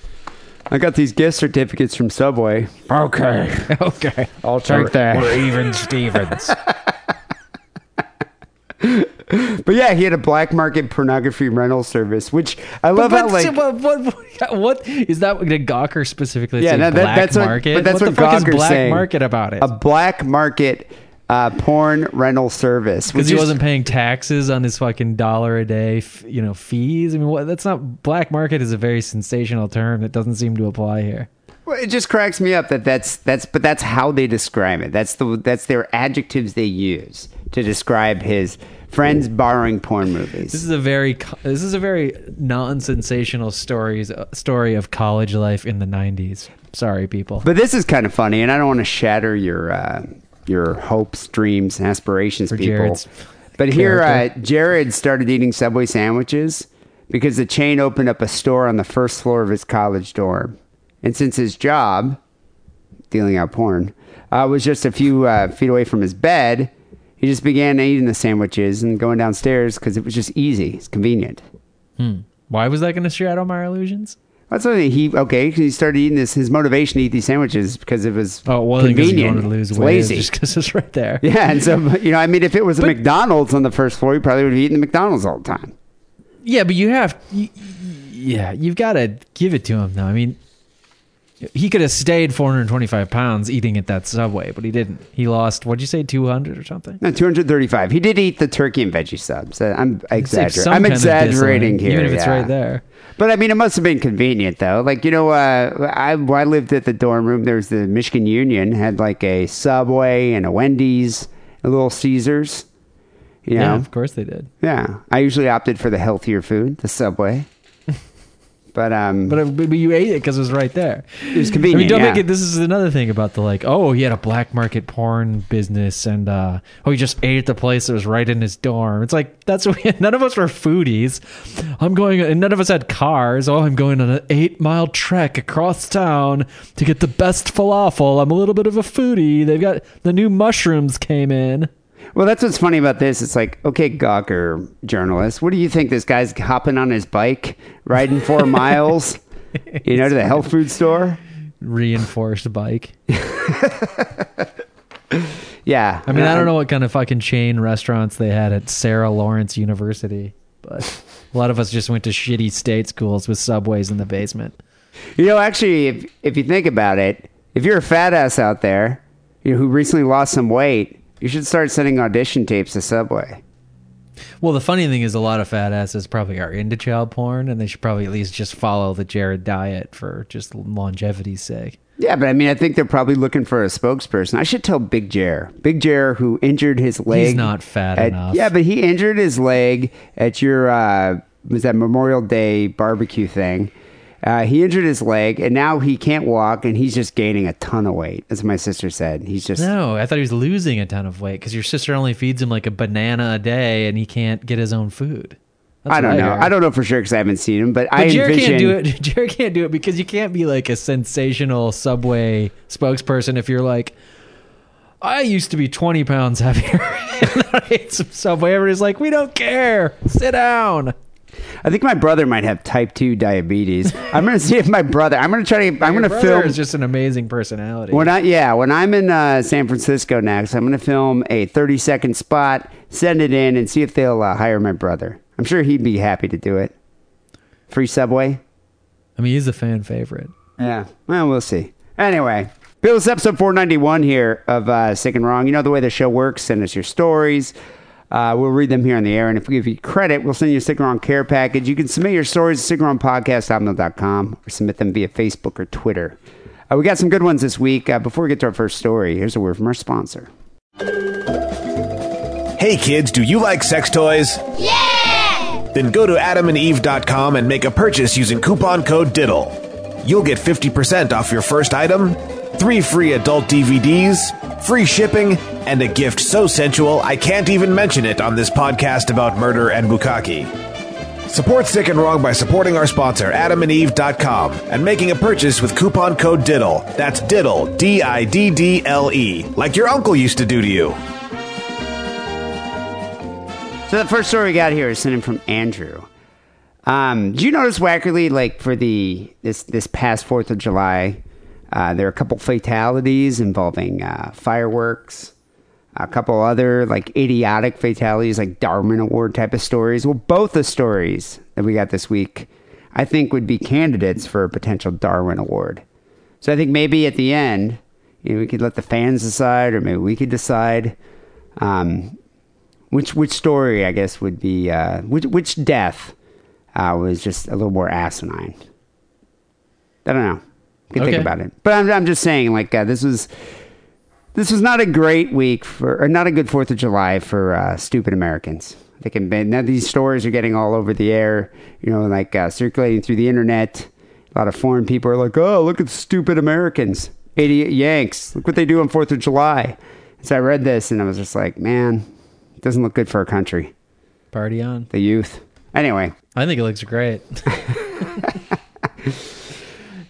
I got these gift certificates from Subway. Okay, okay. I'll take that. we're even Stevens. But yeah, he had a black market pornography rental service, which I love how But like what, what, what, what is that? Did Gawker specifically Yeah, say no, that- black that's what- market? but that's what, what the fuck is Gawker's black saying. market about it? a black market uh, porn rental service. Because he wasn't paying taxes on his fucking dollar a day, f- you know, fees. I mean, what? That's not black market is a very sensational term that doesn't seem to apply here. Well, it just cracks me up that that's that's but that's how they describe it. That's the that's their adjectives they use to describe his friends borrowing porn movies. This is a very this is a very non-sensational stories uh, story of college life in the '90s. Sorry, people. But this is kind of funny, and I don't want to shatter your uh, your hopes, dreams, aspirations, For people. Jared's but here, uh. Jared started eating Subway sandwiches because the chain opened up a store on the first floor of his college dorm, and since his job, dealing out porn, uh, was just a few uh, feet away from his bed, he just began eating the sandwiches and going downstairs because it was just easy, it's convenient. Why was that going to shadow my illusions? That's what he okay. He started eating this. His motivation to eat these sandwiches because it was Oh, it wasn't because he convenient. to lose It's weight. lazy. Just because it's right there. Yeah, and so you know, I mean, if it was a McDonald's on the first floor, he probably would have eaten the McDonald's all the time. Yeah, but you have, you, yeah, you've got to give it to him though. I mean, he could have stayed 425 pounds eating at that Subway, but he didn't. He lost. What'd you say, 200 or something? No, two hundred thirty-five. He did eat the turkey and veggie subs. Uh, I'm exaggerating. I'm exaggerating here, even if it's yeah. right there. But I mean, it must have been convenient though. Like you know, uh, I I lived at the dorm room. There was the Michigan Union had like a Subway and a Wendy's a little Caesars. You know, Yeah, of course they did. yeah. I usually opted for the healthier food, the Subway. But um, But, but you ate it because it was right there. it was I convenient. mean, don't yeah. make it. This is another thing about the like. Oh, he had a black market porn business, and uh, oh, he just ate at the place that was right in his dorm. It's like that's what we, none of us were foodies. I'm going, and none of us had cars. Oh, I'm going on an eight mile trek across town to get the best falafel. I'm a little bit of a foodie. They've got the new mushrooms came in. Well, that's what's funny about this. It's like, okay, Gawker journalist, what do you think? This guy's hopping on his bike, riding four miles, you know, to the health food store? Reinforced bike. Yeah. I mean, I don't um, know what kind of fucking chain restaurants they had at Sarah Lawrence University, but a lot of us just went to shitty state schools with subways in the basement. You know, actually, if if you think about it, if you're a fat ass out there, you know, who recently lost some weight, you should start sending audition tapes to Subway. Well, the funny thing is, a lot of fat asses probably are into child porn, and they should probably at least just follow the Jared diet for just longevity's sake. Yeah, but I mean, I think they're probably looking for a spokesperson. I should tell Big Jer. Big Jer, who injured his leg. He's not fat at- enough. Yeah, but he injured his leg at your uh, was that Memorial Day barbecue thing. Uh, he injured his leg, and now he can't walk, and he's just gaining a ton of weight. As my sister said, he's just No, I thought he was losing a ton of weight because your sister only feeds him like a banana a day, and he can't get his own food. That's I don't know. I don't know for sure because I haven't seen him, but, I Jared envision. can't do it. Jared can't do it because you can't be like a sensational Subway spokesperson if you're like, I used to be 20 pounds heavier and I ate some Subway. Everybody's like, we don't care. Sit down. I think my brother might have type two diabetes. I'm gonna see if my brother. I'm gonna try to. I'm Your gonna film. is just an amazing personality. When I yeah, when I'm in uh, San Francisco next, I'm gonna film a 30 second spot, send it in, and see if they'll uh, hire my brother. I'm sure he'd be happy to do it. Free Subway. I mean, he's a fan favorite. Yeah. Well, we'll see. Anyway, Bill, it's episode 491 here of uh, Sick and Wrong. You know the way the show works. Send us your stories. Uh, we'll read them here on the air. And if we give you credit, we'll send you a Sick and Wrong care package. You can submit your stories at sickandwrongpodcast.com or submit them via Facebook or Twitter. Uh, we got some good ones this week. Uh, before we get to our first story, here's a word from our sponsor. Hey kids, do you like sex toys? Yeah! Then go to adamandeve.com and make a purchase using coupon code DIDDLE. You'll get 50% off your first item, three free adult DVDs, free shipping, and a gift so sensual I can't even mention it on this podcast about murder and bukkake. Support Sick and Wrong by supporting our sponsor, adamandeve.com, and making a purchase with coupon code DIDDLE. That's DIDDLE, D I D D L E, like your uncle used to do to you. So the first story we got here is sent in from Andrew. Um, did you notice Wackerly, like for the this this past Fourth of July, uh, there are a couple fatalities involving uh, fireworks, a couple other like idiotic fatalities, like Darwin Award type of stories. Well, both the stories that we got this week, I think, would be candidates for a potential Darwin Award. So I think maybe at the end, you know, we could let the fans decide, or maybe we could decide. Um, which which story I guess would be uh, which which death uh, was just a little more asinine. I don't know. You can Okay. think about it, but I'm I'm just saying like uh, this was this was not a great week for or not a good Fourth of July for uh, stupid Americans. They can be, now these stories are getting all over the air, you know, like uh, circulating through the internet. A lot of foreign people are like, "Oh, look at stupid Americans, idiot Yanks! Look what they do on Fourth of July." So I read this and I was just like, "Man, it doesn't look good for our country, Party on. the youth." Anyway, I think it looks great.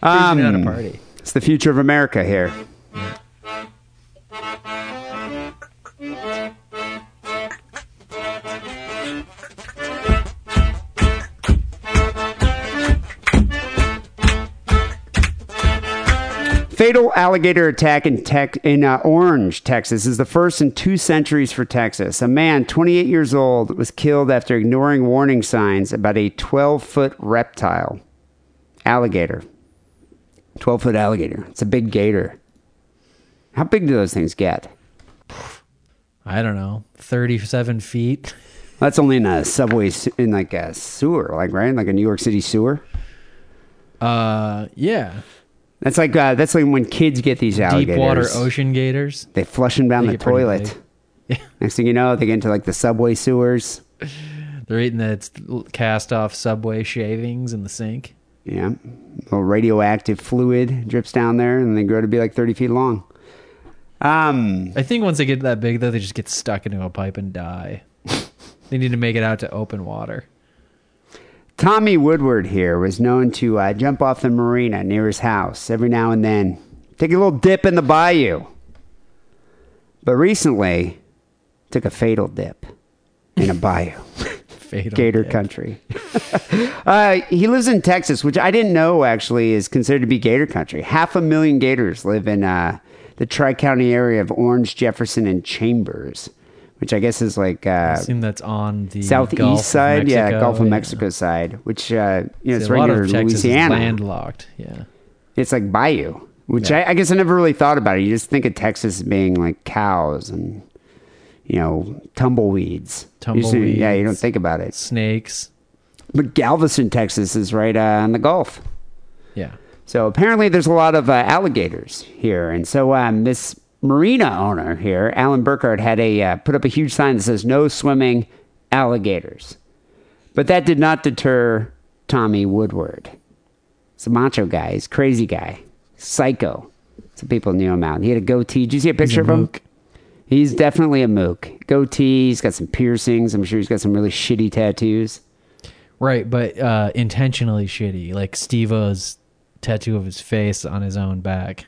um, how to party. it's the future of America here. Fatal alligator attack in, Tex in uh, Orange, Texas, is the first in two centuries for Texas. A man, 28 years old, was killed after ignoring warning signs about a 12 foot reptile. Alligator. 12 foot alligator. It's a big gator. How big do those things get? I don't know. 37 feet. That's only in a subway, in like a sewer, like, right? Like a New York City sewer. Uh, yeah. That's like, uh, that's like when kids get these alligators. Deep water ocean gators. They flush them down They the toilet. Next thing you know, they get into like the subway sewers. They're eating the cast off subway shavings in the sink. Yeah, little radioactive fluid drips down there, and they grow to be like thirty feet long. Um, I think once they get that big, though, they just get stuck into a pipe and die. they need to make it out to open water. Tommy Woodward here was known to uh, jump off the marina near his house every now and then, take a little dip in the bayou. But recently, took a fatal dip in a bayou. Fatal Gator dip. country. uh, he lives in Texas, which I didn't know actually is considered to be Gator country. Half a million Gators live in uh, the Tri County area of Orange, Jefferson, and Chambers, which I guess is like I uh, assume that's on the southeast side, yeah, Gulf of yeah. Mexico side, which uh, you know See, it's right near Louisiana. is landlocked. Yeah. It's like bayou, which Yeah. I, I guess I never really thought about it. You just think of Texas being like cows and you know tumbleweeds. You just- yeah, you don't think about it. Snakes. But Galveston, Texas, is right uh, on the Gulf. Yeah. So apparently, there's a lot of uh, alligators here, and so um, this marina owner here, Alan Burkhardt, had a uh, put up a huge sign that says "No swimming alligators," but that did not deter Tommy Woodward. He's a macho guy. He's a crazy guy, psycho. Some people knew him out. He had a goatee. Did you see a picture of him? mook. He's definitely a mook. Goatee. He's got some piercings. I'm sure he's got some really shitty tattoos. Right, but uh, intentionally shitty, like Steve-O's tattoo of his face on his own back.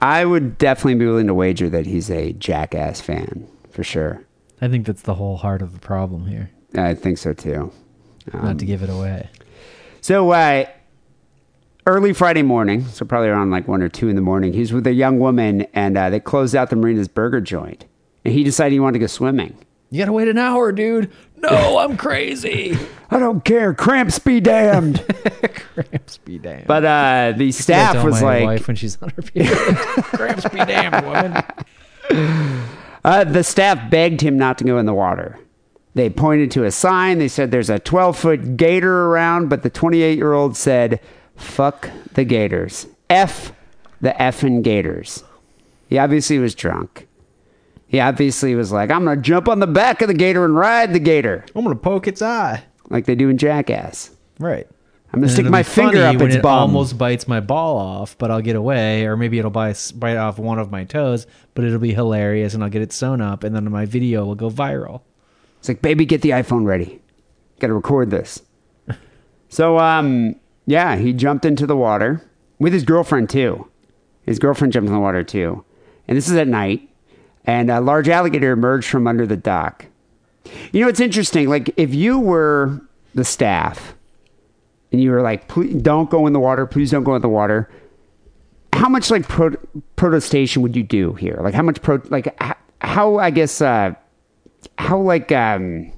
I would definitely be willing to wager that he's a jackass fan for sure. I think that's the whole heart of the problem here. I think so too. Not to give it away. So uh, early Friday morning, so probably around like one or two in the morning, he's with a young woman, and uh, they closed out the marina's burger joint, and he decided he wanted to go swimming. You gotta wait an hour, dude. No, I'm crazy. I don't care, cramps be damned. Cramps be damned. but uh, the I staff tell was my like, wife when she's on her period. Cramps be damned, woman. Uh, the staff begged him not to go in the water. They pointed to a sign. They said there's a 12 foot gator around, but the 28 year old said, fuck the gators. F the effing gators. He obviously was drunk. He obviously was like, I'm going to jump on the back of the gator and ride the gator, I'm gonna poke its eye. like they do in Jackass. Right. I'm going to stick it'll my be finger funny up when its it bum. almost bites my ball off, but I'll get away, or maybe it'll bite, bite off one of my toes, but it'll be hilarious, and I'll get it sewn up, and then my video will go viral. It's like, baby, get the iPhone ready. Got to record this. so, um, yeah, he jumped into the water with his girlfriend too. His girlfriend jumped in the water too, and this is at night. And a large alligator emerged from under the dock. You know, it's interesting. Like, if you were the staff, and you were like, please don't go in the water. Please don't go in the water. How much like pro- protestation would you do here? Like, how much pro? Like, how I guess. uh how like um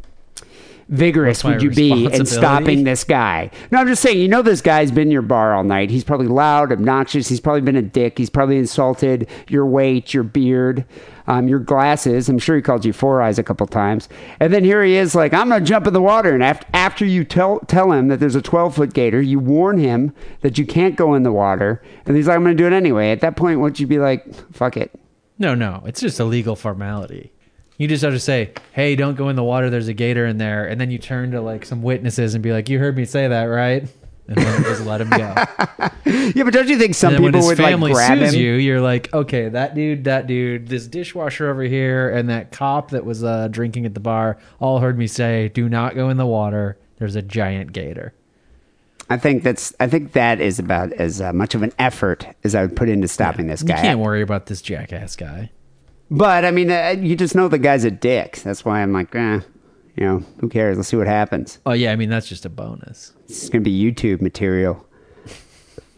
vigorous would you be in stopping this guy? No, I'm just saying, you know this guy's been in your bar all night. He's probably loud, obnoxious, he's probably been a dick, he's probably insulted your weight, your beard, um, your glasses. I'm sure he called you four eyes a couple times. And then here he is like, I'm gonna jump in the water. And after after you tell tell him that there's a twelve foot gator, you warn him that you can't go in the water, and he's like, I'm gonna do it anyway. At that point, wouldn't you be like, fuck it? No, no, it's just a legal formality. You just have to say, "Hey, don't go in the water. There's a gator in there," and then you turn to like some witnesses and be like, "You heard me say that, right?" And then just let him go. Yeah, but don't you think some and then when people his would like family grab sues him? you, you're like, "Okay, that dude, that dude, this dishwasher over here, and that cop that was uh, drinking at the bar all heard me say, do not go in the water. There's a giant gator." I think that's. I think that is about as uh, much of an effort as I would put into stopping this guy. You can't worry about this jackass guy. But I mean, uh, you just know the guy's a dick. That's why I'm like, eh, you know, who cares? Let's see what happens. Oh yeah, I mean that's just a bonus. It's gonna be YouTube material.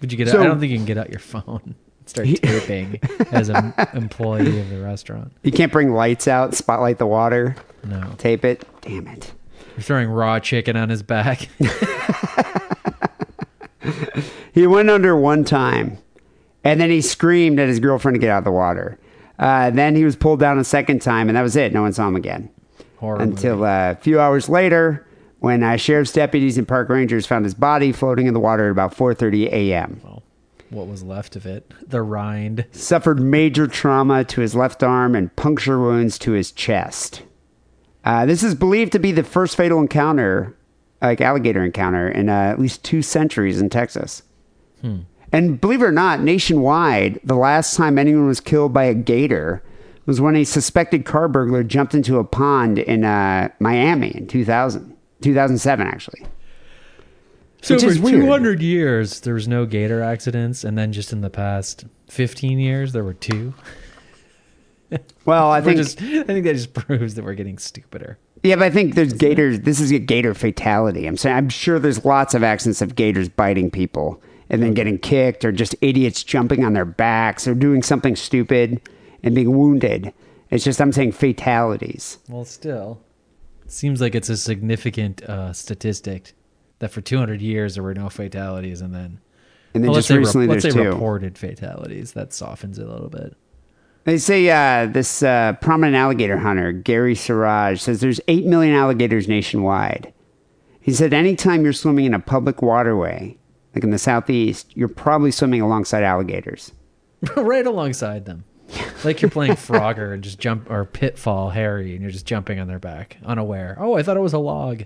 Would you get? So- I don't think you can get out your phone. and Start taping as an employee of the restaurant. You can't bring lights out, spotlight the water, No, tape it. Damn it. you're throwing raw chicken on his back. He went under one time, and then he screamed at his girlfriend to get out of the water. Uh, then he was pulled down a second time, and that was it. No one saw him again. Horror until movie. uh, a few hours later when uh, sheriff's deputies and park rangers found his body floating in the water at about 4.30 a.m Well. what was left of it. The rind. suffered major trauma to his left arm and puncture wounds to his chest. Uh, this is believed to be the first fatal encounter, like alligator encounter, in uh, at least two centuries in Texas. And believe it or not, nationwide, the last time anyone was killed by a gator was when a suspected car burglar jumped into a pond in uh, Miami in 2000, 2007, actually. So Which for is weird. 200 years, there was no gator accidents, and then just in the past 15 years, there were two. Well, I think just, I think that just proves that we're getting stupider. Yeah, but I think there's gators. This is a gator fatality. I'm saying I'm sure there's lots of accidents of gators biting people and then getting kicked, or just idiots jumping on their backs or doing something stupid and being wounded. It's just I'm saying fatalities. Well, still, it seems like it's a significant uh, statistic that for 200 years there were no fatalities, and then And then well, just let's say, re- let's say two. reported fatalities. That softens it a little bit. They say uh, this uh, prominent alligator hunter, Gary Saurage, says there's 8 million alligators nationwide. He said anytime you're swimming in a public waterway, like in the southeast, you're probably swimming alongside alligators. right alongside them. Like you're playing Frogger and just jump or Pitfall Harry and you're just jumping on their back, unaware. Oh, I thought it was a log.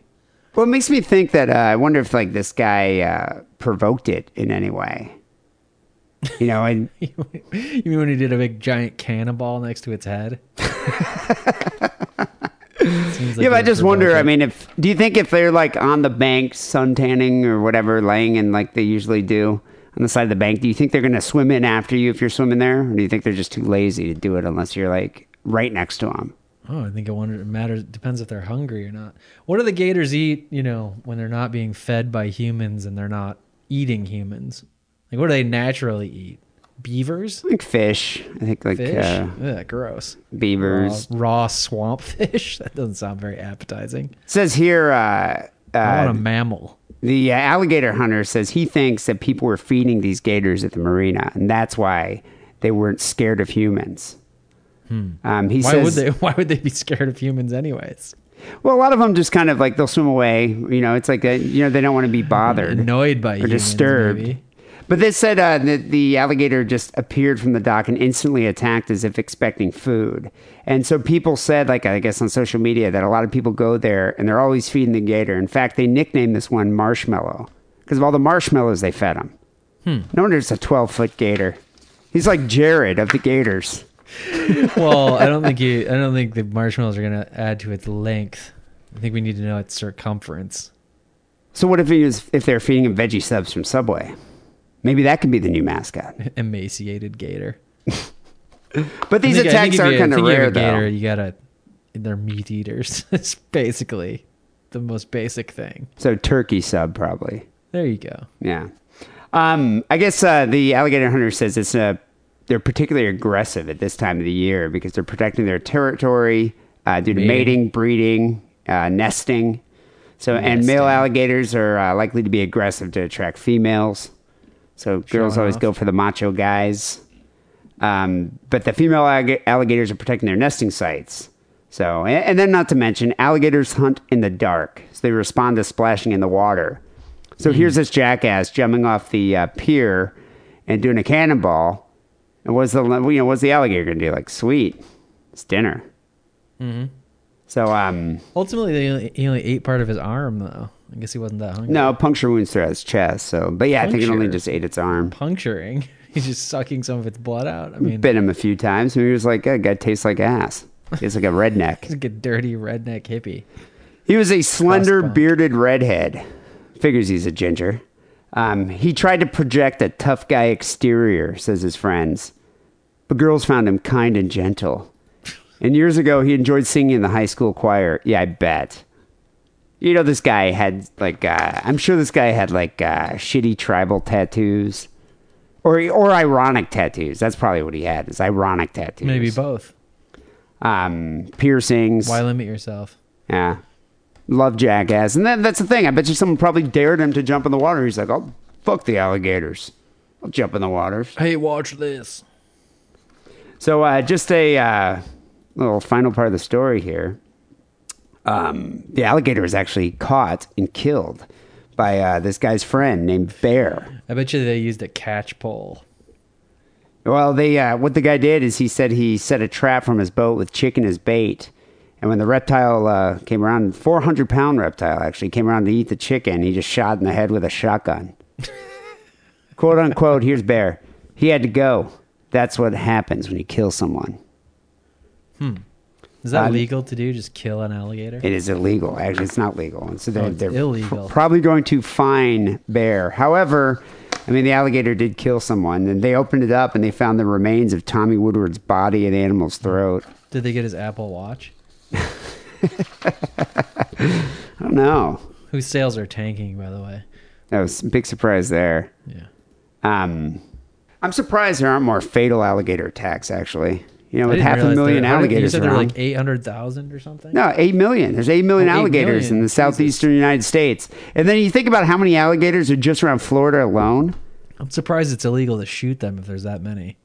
Well, it makes me think that uh, I wonder if like this guy uh, provoked it in any way. You know, and you mean when he did a big giant cannonball next to its head? Like yeah, but I just wonder. I mean, if do you think if they're like on the bank sun tanning or whatever, laying in like they usually do on the side of the bank, do you think they're going to swim in after you if you're swimming there, or do you think they're just too lazy to do it unless you're like right next to them? Oh, I think it wonder it matters depends if they're hungry or not. What do the gators eat, you know, when they're not being fed by humans and they're not eating humans? Like what do they naturally eat? Beavers? Like fish, I think like Fish? uh, Ugh, gross. beavers. Raw, raw swamp fish? That doesn't sound very appetizing. It says here. Uh, I want uh, a mammal. The uh, alligator hunter says he thinks that people were feeding these gators at the marina, and that's why they weren't scared of humans. Um, he Why says, would they why would they be scared of humans anyways? Well, a lot of them just kind of like they'll swim away. You know, it's like that. You know, they don't want to be bothered Annoyed by or humans, disturbed. maybe. But they said uh, that the alligator just appeared from the dock and instantly attacked as if expecting food. And so people said, like I guess on social media, that a lot of people go there and they're always feeding the gator. In fact, they nicknamed this one Marshmallow because of all the marshmallows they fed him. No wonder it's a 12 foot gator. He's like Jared of the Gators. Well, I don't think you I don't think the marshmallows are gonna add to its length. I think we need to know its circumference. So what if he was if they're feeding him veggie subs from Subway? Maybe that could be the new mascot. Emaciated gator. But these think- attacks are kind of rare, a gator. You gotta they're meat eaters. it's basically the most basic thing. So turkey sub probably. There you go. Yeah. Um, I guess uh, the alligator hunter says it's uh, they're particularly aggressive at this time of the year because they're protecting their territory uh, due to Mating. mating, breeding, uh, nesting. So, and male alligators are uh, likely to be aggressive to attract females. So girls Showing always off. go for the macho guys. Um, but the female allig- alligators are protecting their nesting sites. So, and, and then not to mention, alligators hunt in the dark, so they respond to splashing in the water. So here's this jackass jumping off the uh, pier and doing a cannonball. And what's the you know what's the alligator gonna do? Like, sweet, it's dinner. Mm-hmm. So um, Ultimately they only, he only ate part of his arm though. I guess he wasn't that hungry. no puncture wounds throughout his chest. So, but yeah, I think it only Puncture? just ate its arm. Puncturing. He's just sucking some of its blood out. I mean Bit him a few times, and he was like, "That guy tastes like ass." He's like a redneck. he's like a dirty redneck hippie. He was a slender, Crossbone. bearded redhead. Figures he's a ginger. Um, he tried to project a tough guy exterior, says his friends. But girls found him kind and gentle. And years ago, he enjoyed singing in the high school choir. Yeah, I bet. You know, this guy had, like, uh, I'm sure this guy had, like, uh, shitty tribal tattoos. Or, or ironic tattoos. That's probably what he had, is ironic tattoos. Maybe both. Um, piercings. Why limit yourself? Yeah. Love Jackass. And that, that's the thing. I bet you someone probably dared him to jump in the water. He's like, oh, fuck the alligators. I'll jump in the water. Hey, watch this. So, uh, just a uh, little final part of the story here. Um, the alligator was actually caught and killed by uh, this guy's friend named Bear. I bet you they used a catch pole. Well, they uh, what the guy did is he said he set a trap from his boat with chicken as bait, and when the reptile uh, came around, four hundred pound reptile actually came around to eat the chicken, he just shot in the head with a shotgun. Quote unquote. Here's Bear. He had to go. That's what happens when you kill someone. Is that Uh, legal to do? Just kill an alligator? It is illegal. Actually, it's not legal. And so they're, Oh, it's they're illegal. pr- probably going to fine Bear. However, I mean, the alligator did kill someone, and they opened it up and they found the remains of Tommy Woodward's body in the animal's throat. Did they get his Apple Watch? I don't know. Whose sales are tanking, by the way? That was a big surprise there. Yeah. Um, I'm surprised there aren't more fatal alligator attacks. Actually, you know, with half a million there- alligators You said around. like 800,000 or something? No, eight million. There's eight million Oh, eight alligators million. in the southeastern United States, and then you think about how many alligators are just around Florida alone. I'm surprised it's illegal to shoot them if there's that many.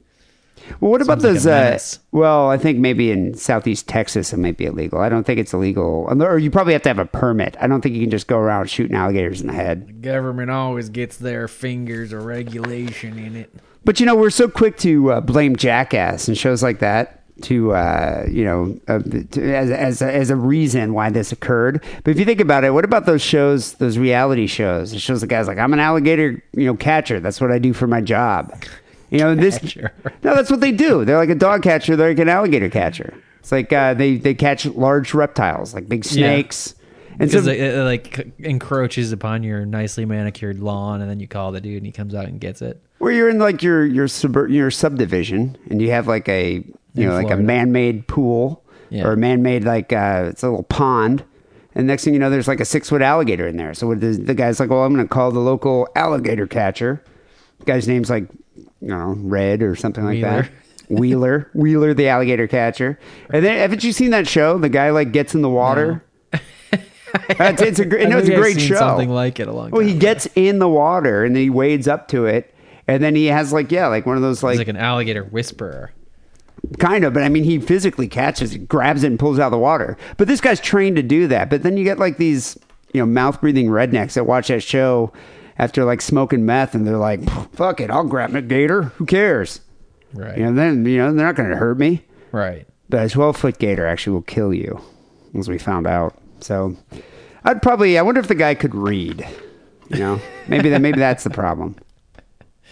Well, what about Sounds like those? a uh, well, I think maybe in southeast Texas it might be illegal. I don't think it's illegal, or you probably have to have a permit. I don't think you can just go around shooting alligators in the head. The government always gets their fingers of regulation in it. But you know, we're so quick to uh, blame Jackass and shows like that to uh, you know uh, to, as as a, as a reason why this occurred. But if you think about it, what about those shows, those reality shows? It shows the guys like I'm an alligator, you know, catcher. That's what I do for my job. You know, this no, that's what they do. They're like a dog catcher. They're like an alligator catcher. It's like uh, they they catch large reptiles like big snakes. And so it, it, like encroaches upon your nicely manicured lawn, and then you call the dude, and he comes out and gets it. Where you're in like your your subur- your subdivision, and you have like a you In know like a man-made pool Yeah. or a man-made like uh, it's a little pond, and next thing you know, there's like a six-foot alligator in there. So what the, the guy's like, "Well, I'm going to call the local alligator catcher." The guy's name's like, you know, Red or something like Wheeler. that. Wheeler, Wheeler, the alligator catcher. And then, haven't you seen that show? The guy like gets in the water. it's, it's a great, I no, it's a think I've great seen show. Something like it a long Well, time. he gets in the water and then he wades up to it, and then he has like yeah, like one of those He's like, like an alligator whisperer. kind of, but I mean he physically catches it, grabs it, and pulls it out of the water. But this guy's trained to do that. But then you get like these you know mouth breathing rednecks that watch that show after like smoking meth, and they're like, "Fuck it, I'll grab a gator. Who cares?" Right. You know, then you know they're not going to hurt me. Right. But a 12 foot gator actually will kill you, as we found out. So I'd probably, I wonder if the guy could read. You know, maybe that, maybe that's the problem.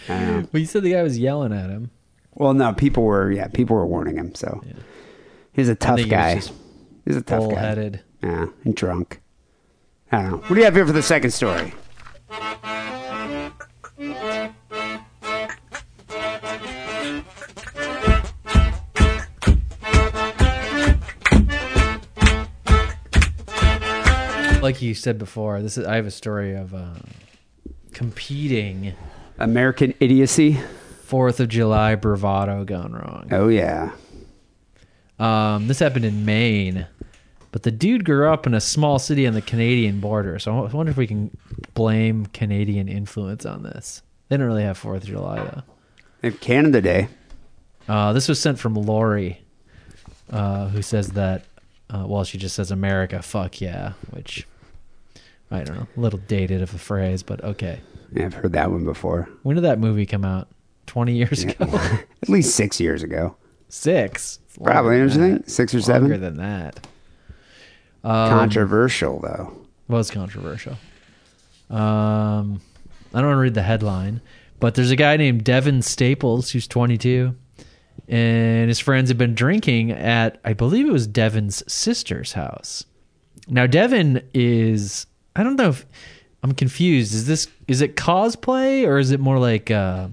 Well, you said the guy was yelling at him. Well, no, people were, yeah, people were warning him. So he's a tough think he guy. He's a tough guy. Bull-headed. Yeah, and drunk. I don't know. What do you have here for the second story? Like you said before, this is I have a story of uh, competing American idiocy. Fourth of July bravado gone wrong. Oh yeah. Um, this happened in Maine, but the dude grew up in a small city on the Canadian border. So I wonder if we can blame Canadian influence on this. They don't really have Fourth of July though. They have Canada Day. Uh, this was sent from Lori, uh, who says that. Uh, well, she just says America, fuck yeah, which I don't know, a little dated of a phrase, but okay. Yeah, I've heard that one before. When did that movie come out? Twenty years ago. At least six years ago. Six. Probably, don't you think? Six or seven? Longer than that. Um, Controversial though. was controversial. Um, I don't want to read the headline, but there's a guy named Devin Staples who's 22, and his friends have been drinking at I believe it was Devin's sister's house. Now Devin is I don't know if I'm confused. Is this is it cosplay or is it more like uh,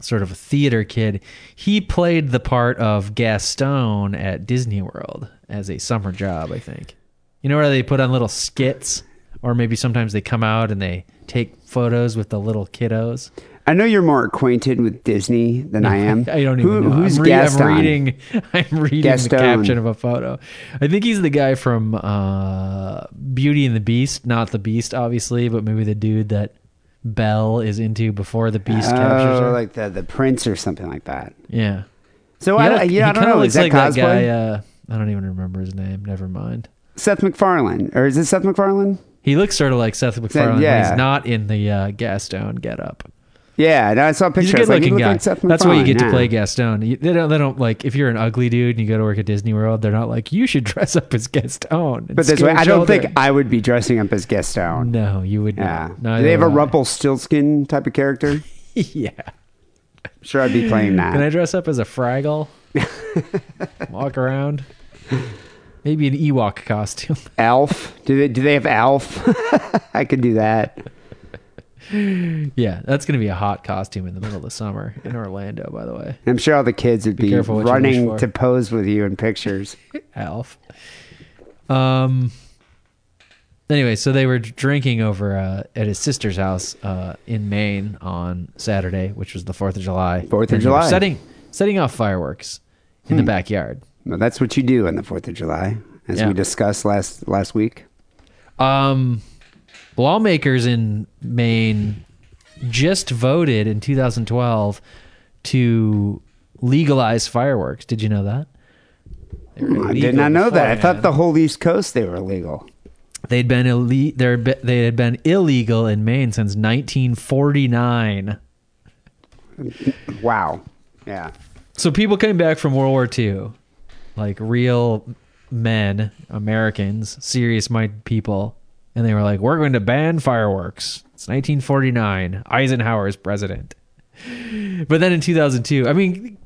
sort of a theater kid? He played the part of Gaston at Disney World as a summer job, I think. You know where they put on little skits, or maybe sometimes they come out and they take photos with the little kiddos. I know you're more acquainted with Disney than I am. I don't even Who- know. Who's I'm, re- I'm Gaston? reading. I'm reading Gaston. the caption of a photo. I think he's the guy from uh, Beauty and the Beast, not the Beast, obviously, but maybe the dude that Belle is into before the Beast captures Oh, her. like the the prince or something like that. yeah. So I, yeah, I don't know. looks Is that like cosplay? that guy. Uh, I don't even remember his name. Never mind. Seth MacFarlane, or is it Seth MacFarlane? He looks sort of like Seth MacFarlane yeah. he's not in the uh, Gaston getup. Yeah, and I saw a He's picture. a I was like, good looking looked guy. like That's why you get to play Gaston. You- They don't. They don't like if you're an ugly dude and you go to work at Disney World. They're not like you should dress up as Gaston. But this way, I don't think. I would be dressing up as Gaston. No, you would Yeah. not. Do they have a. Rumpelstiltskin type of character? yeah. Sure, I'd be playing that. Can I dress up as a Fraggle? Walk around. Maybe an Ewok costume. Alf? Do they do they have Alf? I could do that. Yeah, that's gonna be a hot costume in the middle of the summer in Orlando. By the way, I'm sure all the kids would be, careful what you wish running to pose with you in pictures. Alf. Um. Anyway, so they were drinking over uh, at his sister's house uh, in Maine on Saturday, which was the Fourth of July. Fourth of July. Hmm. Setting setting off fireworks in the backyard. Well, that's what you do on the Fourth of July, as Yeah. we discussed last last week. Um, lawmakers in Maine just voted in 2012 to legalize fireworks. Did you know that? I did not know that. I thought the whole East Coast they were illegal. they'd been ille- they're be- they had been illegal in Maine since 1949. Wow. Yeah. So people came back from World War II, like real men, Americans, serious minded people, and they were like, "We're going to ban fireworks." It's 1949. Eisenhower is president. But then in 2002, I mean,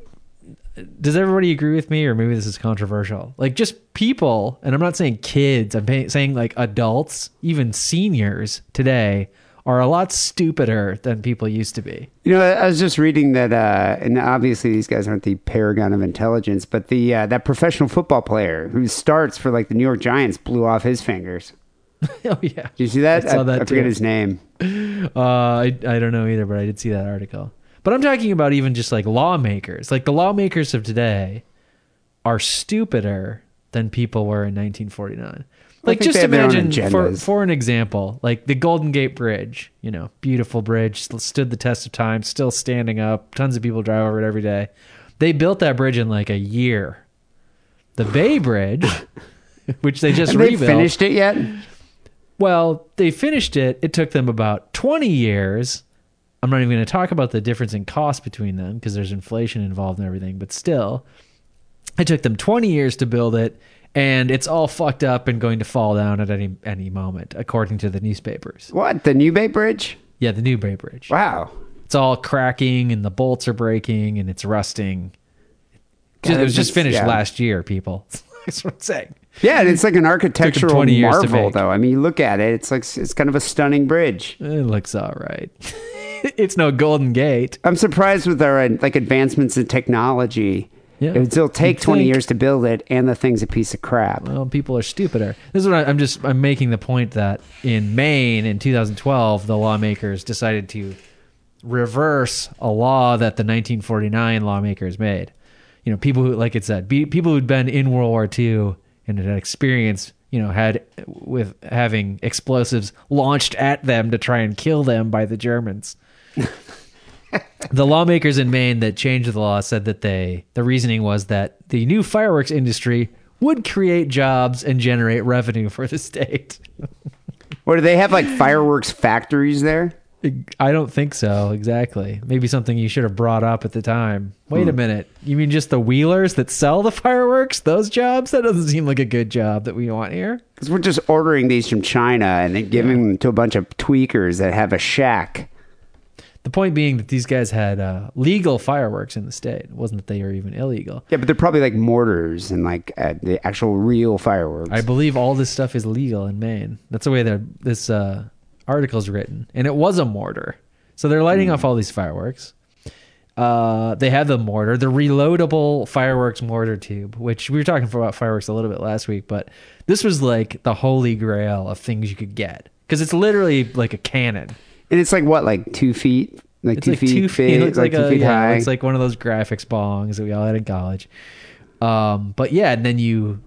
does everybody agree with me, or maybe this is controversial? Like, just people, and I'm not saying kids. I'm saying like adults, even seniors today, are a lot stupider than people used to be. You know, I was just reading that, uh, and obviously these guys aren't the paragon of intelligence, but the uh, that professional football player who starts for like the New York Giants blew off his fingers. oh yeah. Did you see that? I saw that I forget too. his name. Uh, I I don't know either, but I did see that article. But I'm talking about even just like lawmakers. Like the lawmakers of today are stupider than people were in 1949. Like just they have their own imagine for for an example, like the Golden Gate Bridge. You know, beautiful bridge, stood the test of time, still standing up. Tons of people drive over it every day. They built that bridge in like a year. The Bay Bridge, which they just rebuilt, finished it yet? Well, they finished it. It took them about 20 years. I'm not even going to talk about the difference in cost between them because there's inflation involved and everything, but still, it took them 20 years to build it and it's all fucked up and going to fall down at any any moment according to the newspapers. What? The New Bay Bridge? Yeah, the new Bay Bridge. Wow. It's all cracking and the bolts are breaking and it's rusting. It was just finished yeah. last year, people. That's what I'm saying. Yeah, and it's like an architectural 20 years to marvel, though. I mean, you look at it; it's like it's kind of a stunning bridge. It looks all right. it's no Golden Gate. I'm surprised with our like advancements in technology. Yeah. It would still take You'd 20 think. years to build it, and the thing's a piece of crap. Well, people are stupider. This is what I, I'm just. I'm making the point that in Maine in 2012, the lawmakers decided to reverse a law that the 1949 lawmakers made. You know, people who, like it said, be, people who'd been in World War II and had experience, you know, had with having explosives launched at them to try and kill them by the Germans. the lawmakers in Maine that changed the law said that they the reasoning was that the new fireworks industry would create jobs and generate revenue for the state. what do they have like fireworks factories there? I don't think so exactly. Maybe something you should have brought up at the time. Wait a minute. You mean just the wheelers that sell the fireworks? Those jobs? That doesn't seem like a good job that we want here. Because we're just ordering these from China and then giving them to a bunch of tweakers that have a shack. The point being that these guys had uh, legal fireworks in the state. It wasn't that they were even illegal. Yeah, but they're probably like mortars and like uh, the actual real fireworks. I believe all this stuff is legal in Maine. That's the way that this uh, article's written, and it was a mortar. So they're lighting off all these fireworks. Uh, they have the mortar, the reloadable fireworks mortar tube, which we were talking about fireworks a little bit last week, but this was like the holy grail of things you could get because it's literally like a cannon. and it's like what, like two feet, like It's two like feet two feet. Looks like, two a feet yeah, high. It's like one of those Graffix bongs that we all had in college. Um, but yeah, and then you,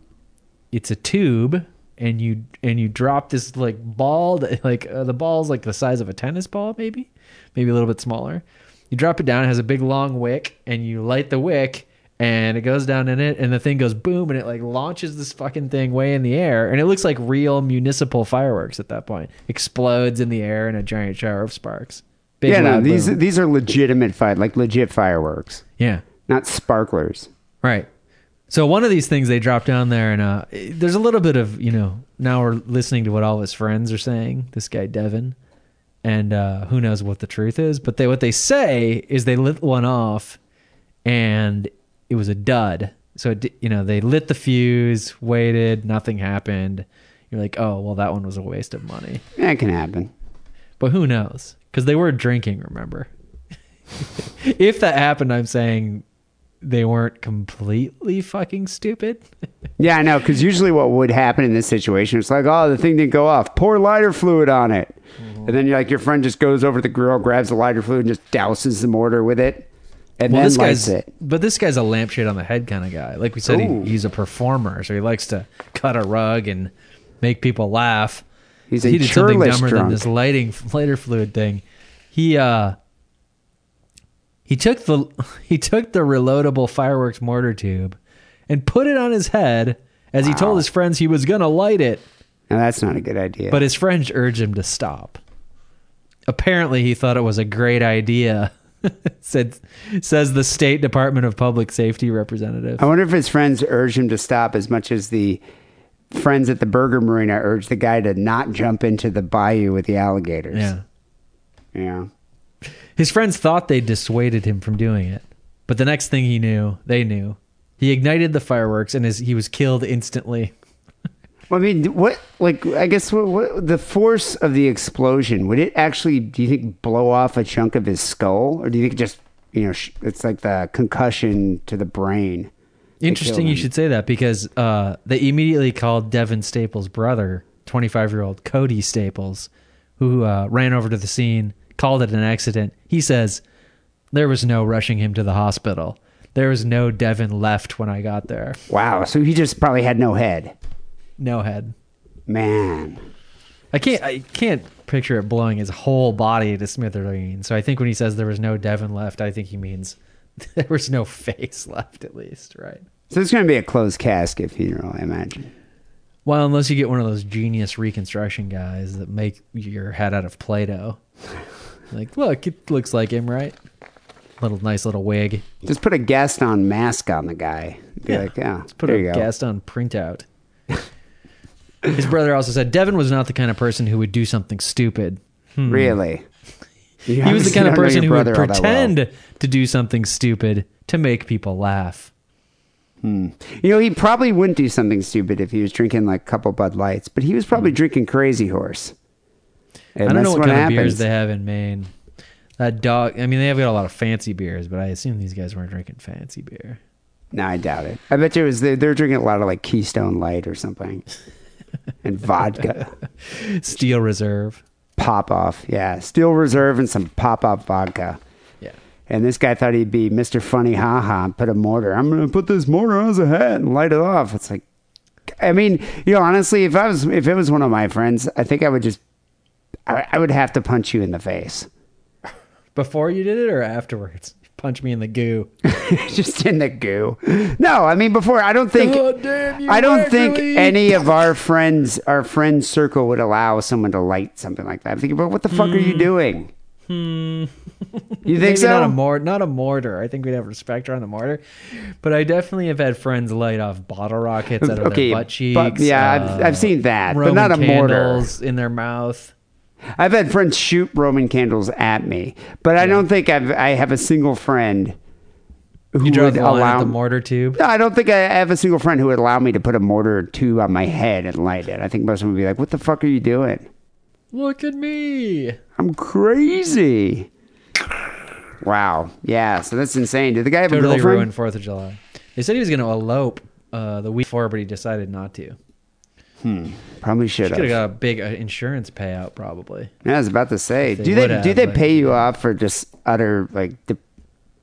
it's a tube, and you and you drop this like ball that like uh, the ball's like the size of a tennis ball, maybe, maybe a little bit smaller. You drop it down. It has a big long wick, and you light the wick, and it goes down in it, and the thing goes boom, and it like launches this fucking thing way in the air, and it looks like real municipal fireworks at that point. Explodes in the air in a giant shower of sparks. Big yeah, no, these boom. these are legitimate fight, like legit fireworks, yeah. not sparklers. Right. So one of these things they drop down there, and uh, there's a little bit of you know. Now we're listening to what all his friends are saying. This guy Devin, and uh, who knows what the truth is, but they what they say is they lit one off, and it was a dud. So it, you know they lit the fuse, waited, nothing happened. You're like, oh well, that one was a waste of money. That can happen. But who knows? Because they were drinking. Remember, if that happened, I'm saying they weren't completely fucking stupid. Yeah, I know. Because usually, what would happen in this situation, it's like, oh, the thing didn't go off. Pour lighter fluid on it, Mm-hmm. and then you're like, your friend just goes over to the grill, grabs the lighter fluid, and just douses the mortar with it, and Well, then this lights guy's, it. but this guy's a lampshade on the head kind of guy. Like we said, he, he's a performer, so he likes to cut a rug and make people laugh. He's a he did something dumber than this lighting lighter fluid thing. He uh he took the he took the reloadable fireworks mortar tube and put it on his head as he told his friends he was gonna light it, Now that's not a good idea. but his friends urged him to stop. Apparently, he thought it was a great idea. Said says the State Department of Public Safety representative. I wonder if his friends urged him to stop as much as the friends at the Burger Marina urged the guy to not jump into the bayou with the alligators. Yeah. Yeah. His friends thought they dissuaded him from doing it, but the next thing he knew, they knew. He ignited the fireworks and his, he was killed instantly. Well, I mean, what, like, I guess what, what, the force of the explosion, would it actually, do you think, blow off a chunk of his skull? Or do you think it just, you know, sh- it's like the concussion to the brain? Interesting you should say that because uh, they immediately called Devin Staples' brother, 25 year old Cody Staples, who uh, ran over to the scene, called it an accident. He says, There was no rushing him to the hospital. There was no Devin left when I got there. Wow. So he just probably had no head. No head. Man. I can't I can't picture it blowing his whole body to smithereens. So I think when he says there was no Devin left, I think he means there was no face left at least, right? So it's going to be a closed casket funeral, I imagine. Well, unless you get one of those genius reconstruction guys that make your head out of Play-Doh. Like, look, it looks like him, right? Little nice little wig. Just put a Gaston mask on the guy. Be Yeah. like, yeah, Put there a you go. Gaston printout. His brother also said Devin was not the kind of person who would do something stupid. Hmm. Really? You He was the kind of person who would brother all that well. pretend to do something stupid to make people laugh. Hmm. You know, he probably wouldn't do something stupid if he was drinking like a couple Bud Lights, but he was probably hmm. drinking Crazy Horse. And. I don't know what, kind happens. of beers they have in Maine. That dog. I mean, they have got a lot of fancy beers, but I assume these guys weren't drinking fancy beer. No, I doubt it. I bet you it was they, they're drinking a lot of like Keystone Light or something, and vodka, Steel Reserve. Popov. Yeah, Steel Reserve and some Popov vodka. Yeah. And this guy thought he'd be Mr. Funny Ha Ha and put a mortar. I'm going to put this mortar on his head and light it off. It's like, I mean, you know, honestly, if I was, if it was one of my friends, I think I would just, I, I would have to punch you in the face. Before you did it or afterwards? Punch me in the goo. just in the goo. No, I mean, before, I don't think, God damn I don't think any of our friends, our friend circle would allow someone to light something like that. I'm thinking, but what the fuck are you doing? Hmm. You think so? not a mor- not a mortar. I think we'd have respect around the mortar, but I definitely have had friends light off bottle rockets out of Okay, their butt cheeks. but- yeah, I've- I've seen that, but not a mortar. in their mouth. I've had friends shoot Roman candles at me, but I don't think I've I have a single friend who You would allow the mortar tube. No, I don't think I have a single friend who would allow me to put a mortar tube on my head and light it. I think most of them would be like, "What the fuck are you doing? Look at me. I'm crazy." Wow. Yeah. So that's insane. Did the guy have a Totally girlfriend? ruined Fourth of July. They said he was going to elope uh, the week before, but he decided not to. Probably should Could have have. got a big uh, insurance payout, probably. Yeah, I was about to say. They Do they would do they but- pay you off for just utter like the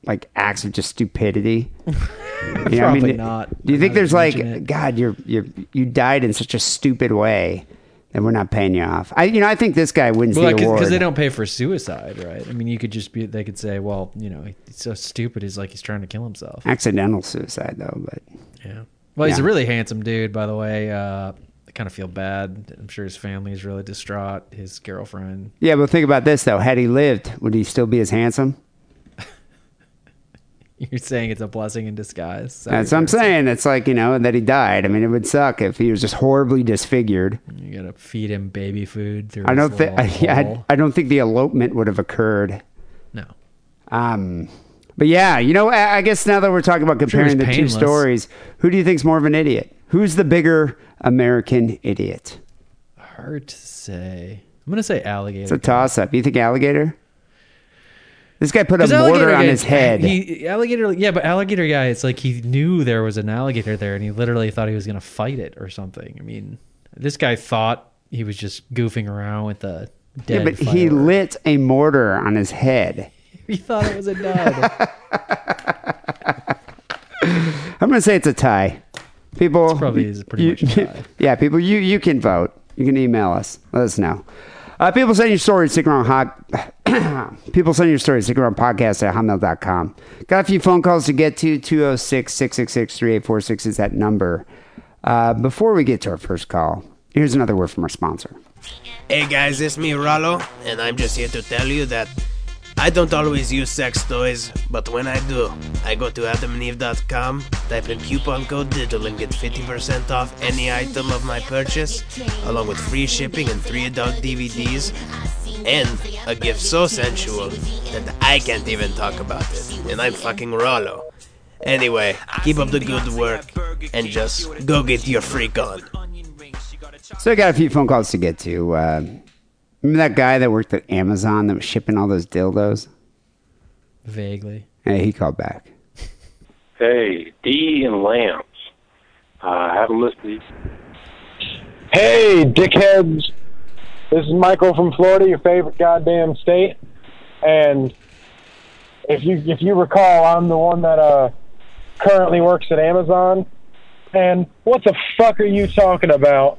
like acts of just stupidity? You know, Probably do- not. Do you think Now that there's you like mention it. God, you're you're you died in such a stupid way and we're not paying you off. I, you know, I think this guy wins Well, the award because they don't pay for suicide, right? I mean, you could just be. They could say, well, you know, he's so stupid. He's like he's trying to kill himself. accidental suicide though. But Yeah. Well, he's a Yeah. really handsome dude, by the way. Uh, I kind of feel bad. I'm sure his family is really distraught. His girlfriend. yeah, but think about this though. Had he lived, would he still be as handsome? You're saying it's a blessing in disguise. Is That's what I'm saying. It's like you know that he died. I mean, it would suck if he was just horribly disfigured. You gotta feed him baby food through. I don't think. I. I don't think the elopement would have occurred. No. Um, but yeah, you know, I, I guess now that we're talking about sure comparing the two stories, who do you think's more of an idiot? Who's the bigger American idiot? Hard to say. I'm gonna say alligator. It's a toss up. You think alligator? This guy put a mortar alligator on guy- his head. He, alligator, yeah, but alligator guy, it's like he knew there was an alligator there, and he literally thought he was gonna fight it or something. I mean, this guy thought he was just goofing around with the yeah, dead. but he lit a mortar on his head. He thought it was a dud. I'm gonna say it's a tie. People probably is pretty you- much a. Yeah, people, you you can vote. You can email us. Let us know. Uh, people send your stories. Stick around hot. people send your stories. Stick around podcast at hotmail.com. Got a few phone calls to get to. 206 666 3846 is that number. Uh, before we get to our first call, here's another word from our sponsor. Hey guys, it's me Rollo, and I'm just here to tell you that I don't always use sex toys, but when I do, I go to adamandeve.com, type in coupon code DIDDLE and get 50% off any item of my purchase, along with free shipping and three adult DVDs, and a gift so sensual that I can't even talk about it, and I'm fucking Rollo. Anyway, keep up the good work, and just go get your freak on. So I got a few phone calls to get to. Uh, remember that guy that worked at Amazon that was shipping all those dildos? Vaguely. Hey, he called back. Hey, Dee and Lance. Uh, I haven't listened to you. Hey, dickheads. This is Michael from Florida, your favorite goddamn state. And if you if you recall, I'm the one that uh currently works at Amazon. And what the fuck are you talking about?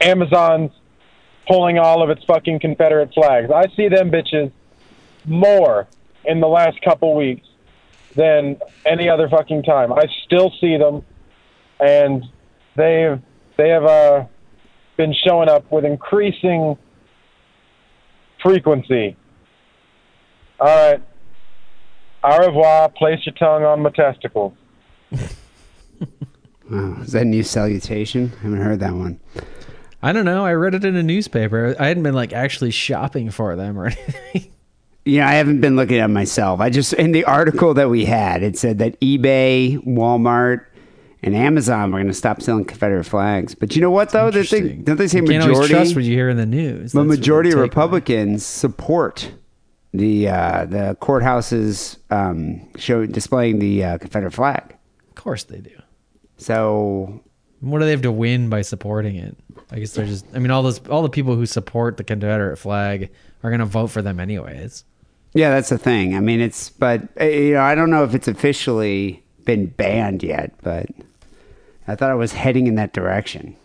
Amazon's pulling all of its fucking Confederate flags. I see them bitches more in the last couple weeks than any other fucking time. I still see them, and they've they have uh, been showing up with increasing frequency. All right. Au revoir. Place your tongue on my testicles. Wow, is that a new salutation? I haven't heard that one. I don't know. I read it in a newspaper. I hadn't been like actually shopping for them or anything. Yeah, I haven't been looking at them myself. I just in the article that we had, it said that eBay, Walmart, and Amazon were going to stop selling Confederate flags. But you know what though? Don't they, don't they say you can't majority? trust what you hear in the news. What majority of they take, right? Republicans support the uh, the courthouses um, show displaying the uh, Confederate flag. Of course they do. So What do they have to win by supporting it? I guess they're just. I mean, all those all the people who support the Confederate flag are going to vote for them anyways. yeah, that's the thing. I mean, it's but uh, you know I don't know if it's officially been banned yet, but I thought it was heading in that direction.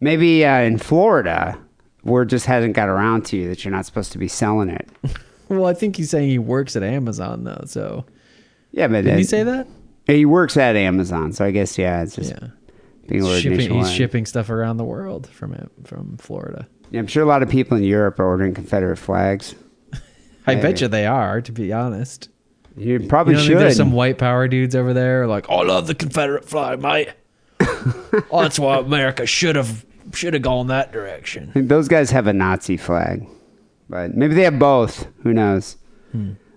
Maybe uh, in Florida, word just hasn't got around to you that you're not supposed to be selling it. Well, I think he's saying he works at Amazon though. So Yeah, but did he say that? He works at Amazon, so I guess yeah, it's just Yeah. Shipping, he's shipping stuff around the world from it from Florida. Yeah, I'm sure a lot of people in Europe are ordering Confederate flags. I Maybe. bet you they are, to be honest. You probably you should. there's some white power dudes over there like, "Oh, I love the Confederate flag, mate. oh, that's why America should have should have gone that direction. Those guys have a Nazi flag, but maybe they have both. Who knows?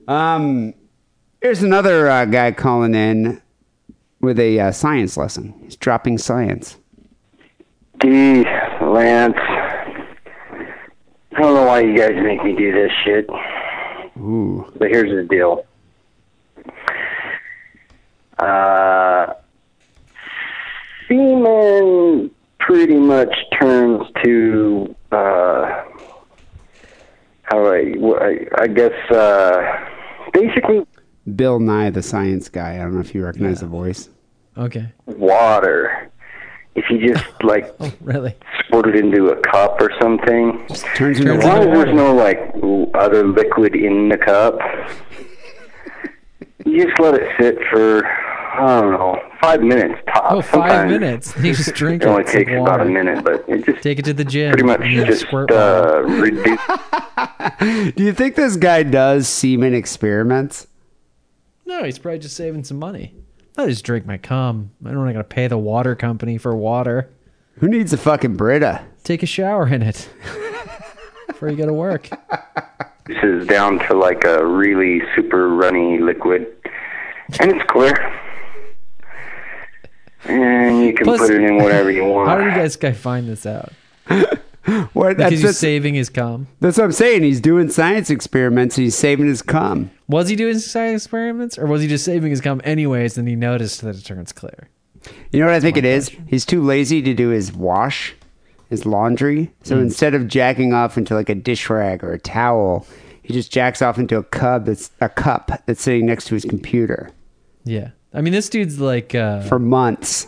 Um, here's another uh, guy calling in with a uh, science lesson. He's dropping science. Dee, Lance. I don't know why you guys make me do this shit, Ooh, but here's the deal. Uh, semen pretty much turns to, uh, how do I, I, I guess, uh, basically Bill Nye, the science guy. I don't know if you recognize the voice. Okay. water. If you just, like, Oh, really? transported into a cup or something. just Turns into As long as there's no like other liquid in the cup, you just let it sit for I don't know five minutes tops. Oh, five Sometimes minutes. You just drink It it. only It's like takes about a minute, but it just Take it to the gym. pretty much and just squirt uh, reduce. Do you think this guy does semen experiments? No, he's probably just saving some money. I just drink my cum. I don't want to pay the water company for water. Who needs a fucking Brita? Take a shower in it before you go to work. This is down to like a really super runny liquid, and it's clear. And you can Plus- put it in whatever you want. How did you guys guy find this out? What? Because That's, he's saving his cum. that's what I'm saying. He's doing science experiments. And he's saving his cum. Was he doing science experiments, or was he just saving his cum anyways? And he noticed that it turns clear. You know what I think it is? He's too lazy to do his wash, his laundry. So instead of jacking off into like a dish rag or a towel, he just jacks off into a cup that's a cup that's sitting next to his computer Yeah, I mean, this dude's like, uh, for months.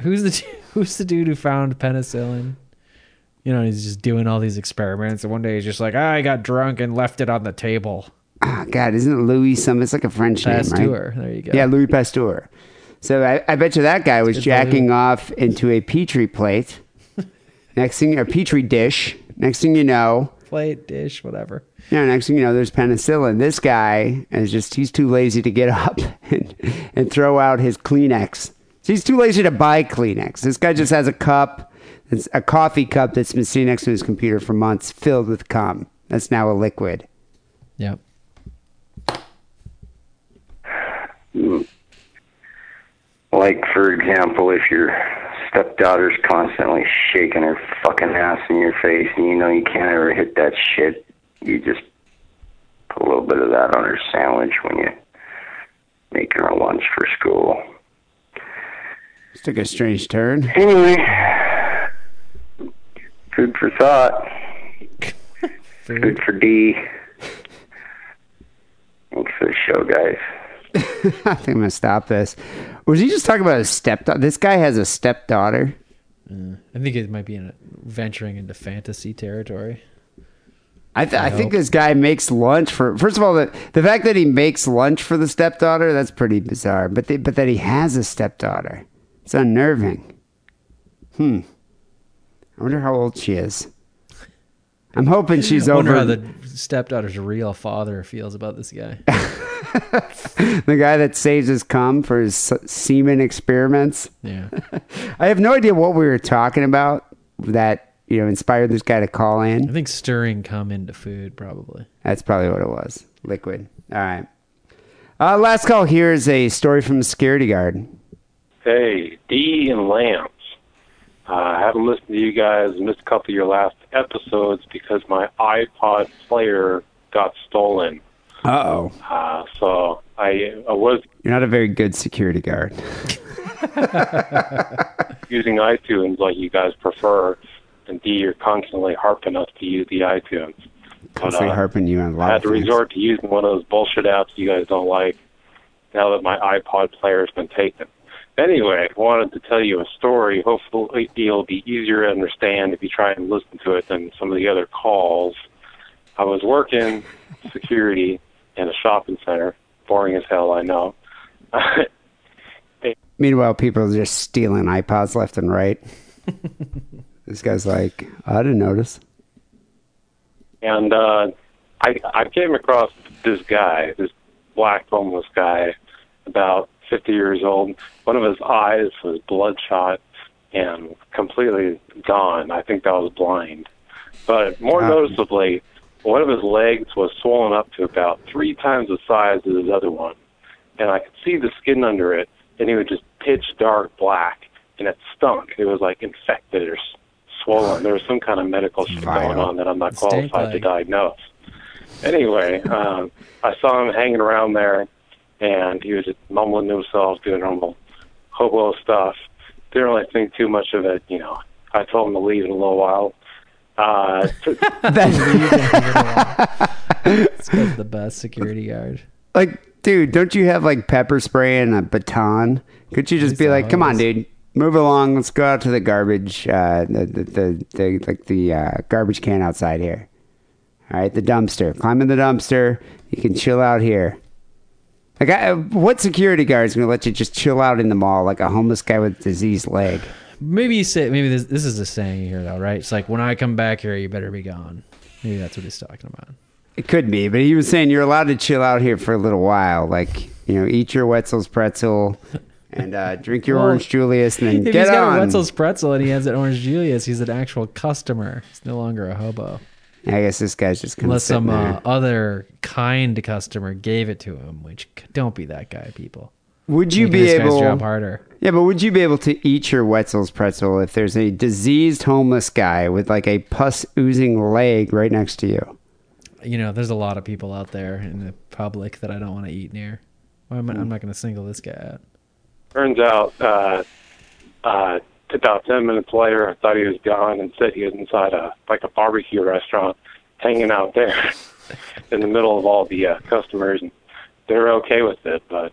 who's the who's the dude who found penicillin? You know, he's just doing all these experiments, and one day he's just like, "Ah, I got drunk and left it on the table. Oh, God, isn't it Louis? Some it's like a French name, right? Pasteur. There you go. Yeah, Louis Pasteur. So I, I bet you that guy was jacking off into a petri plate. next thing, a petri dish. Next thing you know, plate, dish, whatever. Yeah, next thing you know, there's penicillin. This guy is just, he's too lazy to get up and, and throw out his Kleenex. He's too lazy to buy Kleenex. This guy just has a cup, it's a coffee cup that's been sitting next to his computer for months filled with cum. That's now a liquid. Yep. Like, for example, if your stepdaughter's constantly shaking her fucking ass in your face and you know you can't ever hit that shit, you just put a little bit of that on her sandwich when you make her a lunch for school. This took a strange turn. Anyway, food for thought. Food for Dee. Thanks for the show, guys. I think I'm going to stop this. Was he just talking about his stepdaughter? This guy has a stepdaughter. I think it might be in a, venturing into fantasy territory. I, th- I, I think this guy makes lunch for. First of all, the the fact that he makes lunch for the stepdaughter that's pretty bizarre. But the, but that he has a stepdaughter, it's unnerving. Hmm. I wonder how old she is. I'm hoping she's I wonder over how the stepdaughter's real father feels about this guy. the guy that saves his cum for his semen experiments. Yeah. I have no idea what we were talking about that you know inspired this guy to call in. I think stirring cum into food probably. That's probably what it was. Liquid. All right. Uh, last call here is a story from a security guard. Hey, Dee and Lance. Uh, I haven't listened to you guys, missed a couple of your last episodes because my iPod player got stolen. Uh oh. Uh, so I, I was You're not a very good security guard. using iTunes like you guys prefer, and Dee, you're constantly harping us to use the iTunes. But, Constantly uh, harping you on a I lot had of to resort to using one of those bullshit apps you guys don't like now that my iPod player's been taken. Anyway, I wanted to tell you a story. Hopefully, it'll be easier to understand if you try and listen to it than some of the other calls. I was working security in a shopping center. Boring as hell, I know. Meanwhile, people are just stealing iPods left and right. this guy's like, I didn't notice. and uh, I I came across this guy, this black homeless guy, about 50 years old. One of his eyes was bloodshot and completely gone. I think that was blind. But more Wow. noticeably, one of his legs was swollen up to about three times the size of his other one, and I could see the skin under it, and it was just pitch dark black, and it stunk. It was like infected or swollen. There was some kind of medical shit going on that I'm not qualified to diagnose. Anyway, um, I saw him hanging around there, and he was just mumbling to himself, doing normal hobo stuff. Didn't really think too much of it, you know. I told him to leave in a little while. Uh, t- This guy's the best security guard. Like, dude, don't you have like pepper spray and a baton? Could you just He's be a like, come on, dude, move along. Let's go out to the garbage, uh, the, the, the, the like the uh, garbage can outside here. All right, the dumpster. Climb in the dumpster. You can chill out here. Like, I, what security guard is going to let you just chill out in the mall like a homeless guy with a diseased leg? Maybe you say maybe this this is a saying here though, right? It's like when I come back here, you better be gone. Maybe that's what he's talking about. It could be, but he was saying you're allowed to chill out here for a little while. Like, you know, eat your Wetzel's pretzel and uh, drink your Well, orange Julius and then If get he's got on. a Wetzel's pretzel and he has an orange Julius, he's an actual customer. He's no longer a hobo. I guess this guy's just kind of Unless sitting some there. uh, other kind customer gave it to him, which don't be that guy, people. Would you Making be this guy's able? job harder? Yeah, but would you be able to eat your Wetzel's pretzel if there's a diseased homeless guy with like a pus oozing leg right next to you? You know, there's a lot of people out there in the public that I don't want to eat near. I'm, I'm not going to single this guy out. Turns out, uh, uh, about ten minutes later, I thought he was gone, and said he was inside a like a barbecue restaurant, hanging out there in the middle of all the uh, customers, and they're okay with it. But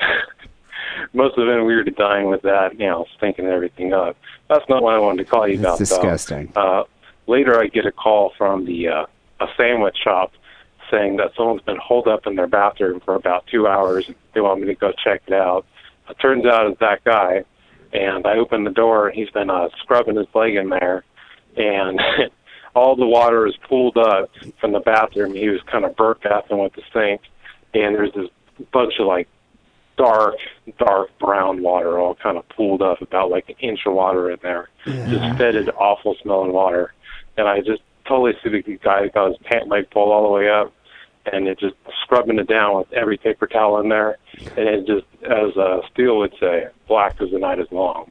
most of them weird dying with that, you know, stinking everything up. That's not what I wanted to call you That's about. though. disgusting. Uh, later, I get a call from the uh, a sandwich shop saying that someone's been holed up in their bathroom for about two hours. And they want me to go check it out. It turns out it's that guy, and I open the door, and he's been uh, scrubbing his leg in there, and all the water is pooled up from the bathroom. He was kind of burp bathing with the sink, and there's this bunch of like dark, dark brown water all kind of pooled up, about like an inch of water in there. Just fetid, awful smelling water. And I just totally see the guy got his pant leg pulled all the way up and it just scrubbing it down with every paper towel in there. And it just, as uh, Steele would say, black as the night is long.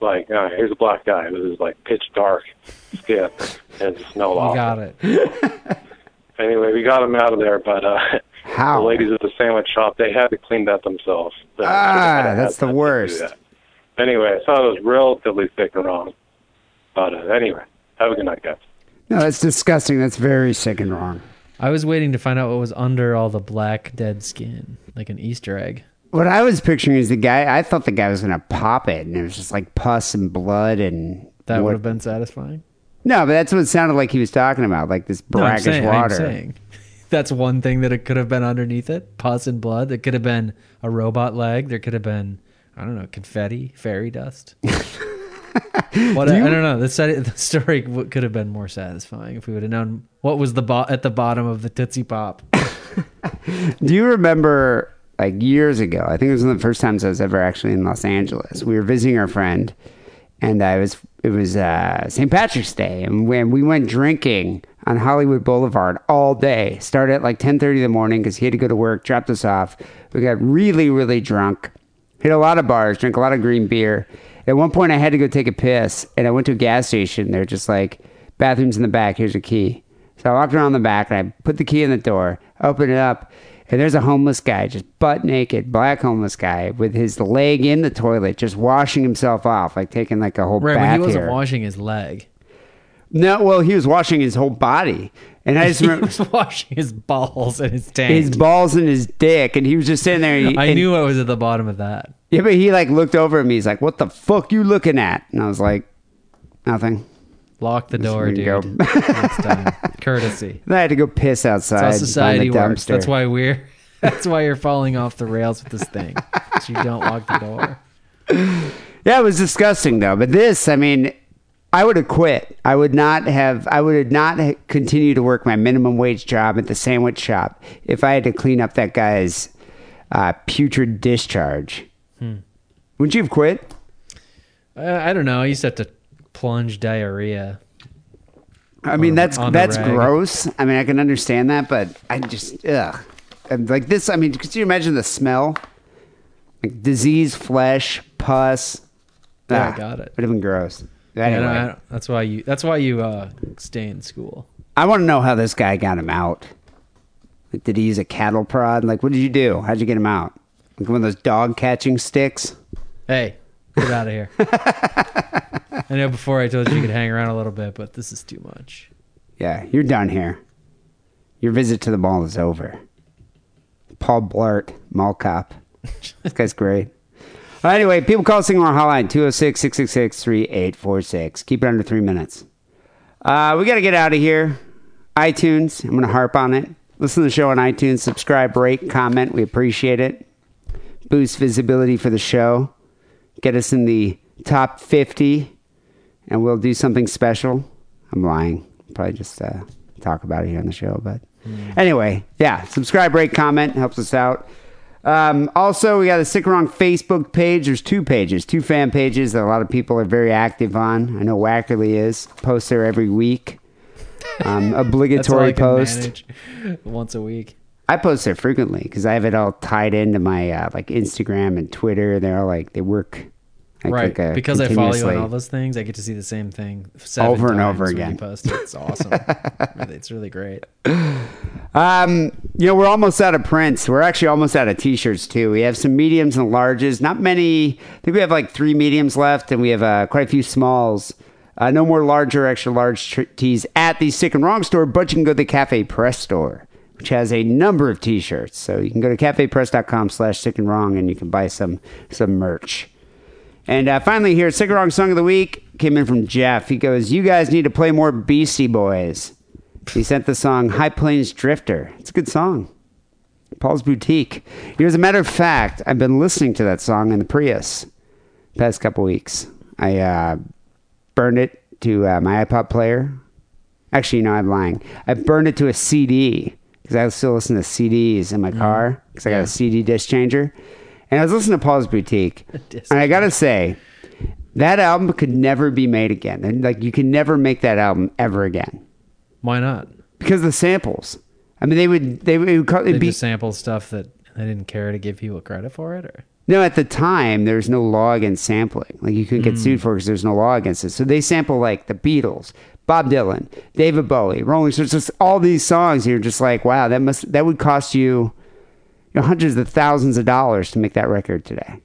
Like, uh, here's a black guy with his like pitch dark skin and just smell You got it. Anyway, we got him out of there, but uh, How? the ladies at the sandwich shop they had to clean that themselves. They Ah, should've had to that's the worst. that. Anyway, I thought it was relatively thick and wrong. But uh, anyway, have a good night, guys. No, that's disgusting. That's very sick and wrong. I was waiting to find out what was under all the black dead skin, like an Easter egg. What I was picturing is the guy. I thought the guy was gonna pop it, and it was just like pus and blood and That what- would have been satisfying. No, but that's what it sounded like he was talking about, like this No, brackish saying, I'm water. saying. That's one thing that it could have been underneath it. Pus and blood. It could have been a robot leg. There could have been, I don't know, confetti, fairy dust. what I, I don't know. The, the story could have been more satisfying if we would have known what was the bo- at the bottom of the Tootsie Pop. Do you remember like years ago? I think it was one of the first times I was ever actually in Los Angeles. We were visiting our friend, and I was it was uh, St. Patrick's Day, and when we went drinking on Hollywood Boulevard all day, started at like ten thirty in the morning because he had to go to work, dropped us off. We got really really drunk, hit a lot of bars, drank a lot of green beer. At one point, I had to go take a piss, and I went to a gas station. They're just like bathrooms in the back. Here's a key. So I walked around the back and I put the key in the door, opened it up, and there's a homeless guy, just butt naked, black homeless guy with his leg in the toilet, just washing himself off, like taking like a whole Right, bath when he wasn't here. washing his leg. no, well, he was washing his whole body, and I just He remember was washing his balls and his tank. his balls and his dick, and he was just sitting there. And he, I and- knew I was at the bottom of that. Yeah, but he like looked over at me. He's like, "What the fuck you looking at?" And I was like, "Nothing." Lock the door, we dude. go. Next time. Courtesy. Then I had to go piss outside. That's how society on the works. dumpster. That's why we're. That's why you're falling off the rails with this thing. 'Cause you don't lock the door. Yeah, it was disgusting though. But this, I mean, I would have quit. I would not have. I would not continue to work my minimum wage job at the sandwich shop if I had to clean up that guy's uh, putrid discharge. Hmm. Wouldn't you have quit? Uh, I don't know. I used to have to plunge diarrhea. I mean, On- that's on that's gross. I mean, I can understand that, but I just ugh. And like this, I mean, could you imagine the smell? Like disease, flesh, pus. Yeah, I Ah, got it. Would have been gross. Yeah, Anyway, no, I don't- that's why you. That's why you uh, stay in school. I want to know how this guy got him out. Like, did he use a cattle prod? Like, what did you do? How'd you get him out? Like one of those dog catching sticks? Hey, get out of here. I know before I told you you could hang around a little bit, but this is too much. Yeah, you're done here. Your visit to the mall is over. Paul Blart, mall cop. this guy's great. Anyway, people call Sing Along Hotline 206 666 3846. Keep it under three minutes. Uh, we got to get out of here. iTunes, I'm going to harp on it. Listen to the show on iTunes. Subscribe, rate, comment. We appreciate it. Boost visibility for the show. Get us in the top 50, and we'll do something special. I'm lying. Probably just uh, talk about it here on the show. But anyway, yeah, subscribe, rate, comment. Helps us out. Um, also, we got a Sick Wrong Facebook page. There's two pages, two fan pages that a lot of people are very active on. I know Wackerly is. Posts there every week. Um, That's all I obligatory post. once a week. I post there frequently because I have it all tied into my uh, like Instagram and Twitter. They're all like they work like, right. because I follow you on all those things, I get to see the same thing Over and over again. It's awesome. it's really great. Um, you know, we're almost out of prints. We're actually almost out of t-shirts too. We have some mediums and larges. Not many. I think we have like three mediums left, and we have uh, quite a few smalls. Uh, no more larger, extra large tees at the Sick and Wrong store, but you can go to the Cafe Press store, which has a number of t-shirts. So you can go to cafepress.com slash sick and wrong, and you can buy some some merch. And uh, finally, here, Wrong Song of the Week came in from Jeff. He goes, You guys need to play more Beastie Boys. He sent the song High Plains Drifter. It's a good song. Paul's Boutique. He goes, As a matter of fact, I've been listening to that song in the Prius past couple weeks. I uh, burned it to uh, my iPod player. Actually, no, I'm lying. I burned it to a CD because I still listen to CDs in my car because I got a CD disc changer. And I was listening to Paul's Boutique. and I got to say, that album could never be made again. And like, you can never make that album ever again Why not? because of the samples. I mean, they would they would call, They it'd be just sampled stuff that they didn't care to give people credit for it, or no. At the time, there's no law against sampling. Like you couldn't get sued hmm. for it because there's no law against it. So they sample like the Beatles, Bob Dylan, David Bowie, Rolling Stones, just all these songs. You're just like, wow, that must that would cost you, you know, hundreds of thousands of dollars to make that record today.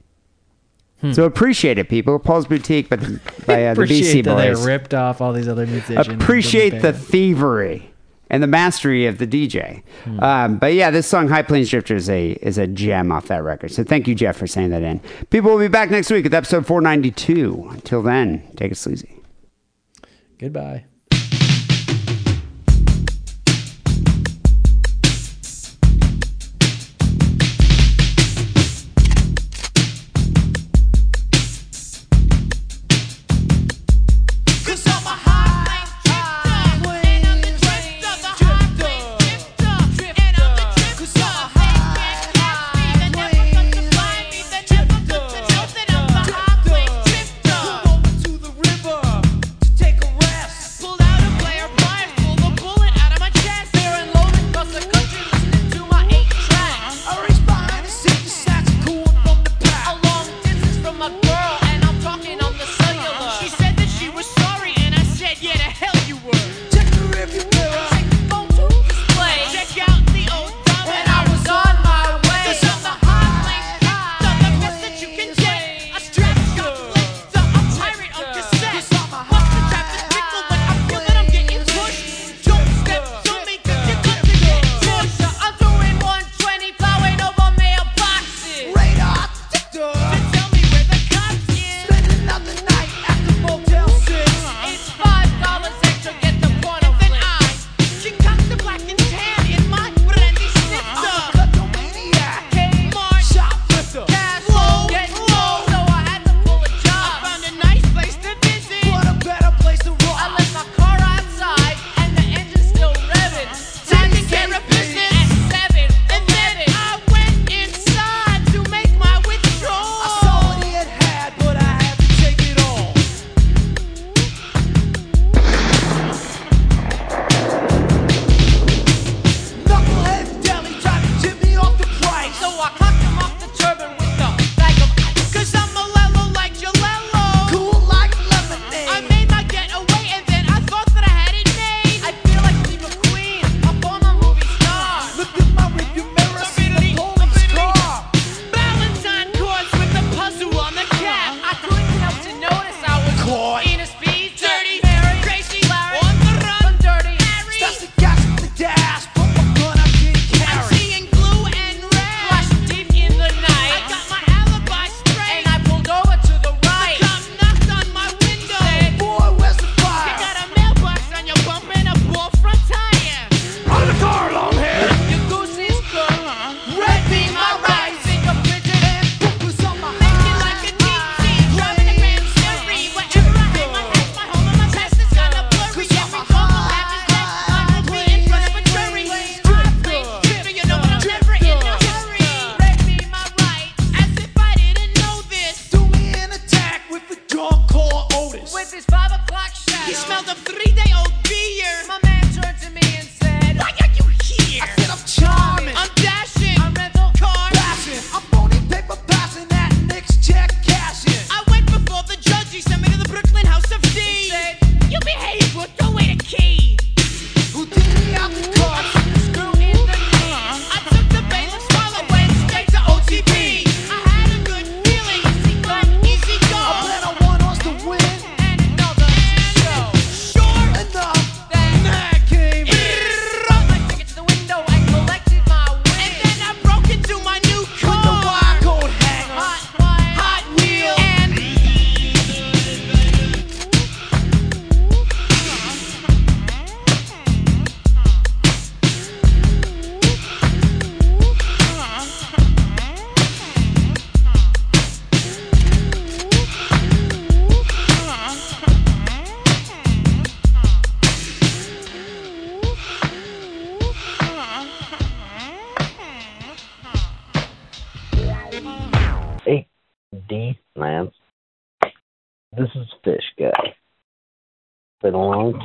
So appreciate it, people. Paul's Boutique, but by uh, the appreciate BC that Boys. they ripped off all these other musicians. appreciate the thievery and the mastery of the DJ. Hmm. Um, but yeah, this song "High Plains Drifter" is a is a gem off that record. So thank you, Jeff, for saying that in. People will be back next week with episode 492. Until then, take it sleazy. Goodbye.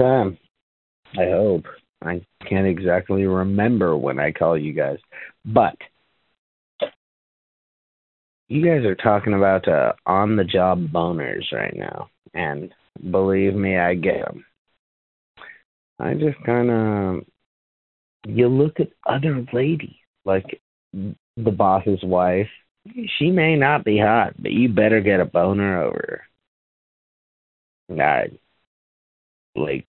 time. I hope. I can't exactly remember when I call you guys, but you guys are talking about uh, on the job boners right now, and believe me, I get them. I just kind of you look at other ladies like the boss's wife. She may not be hot, but you better get a boner over her. All right. Like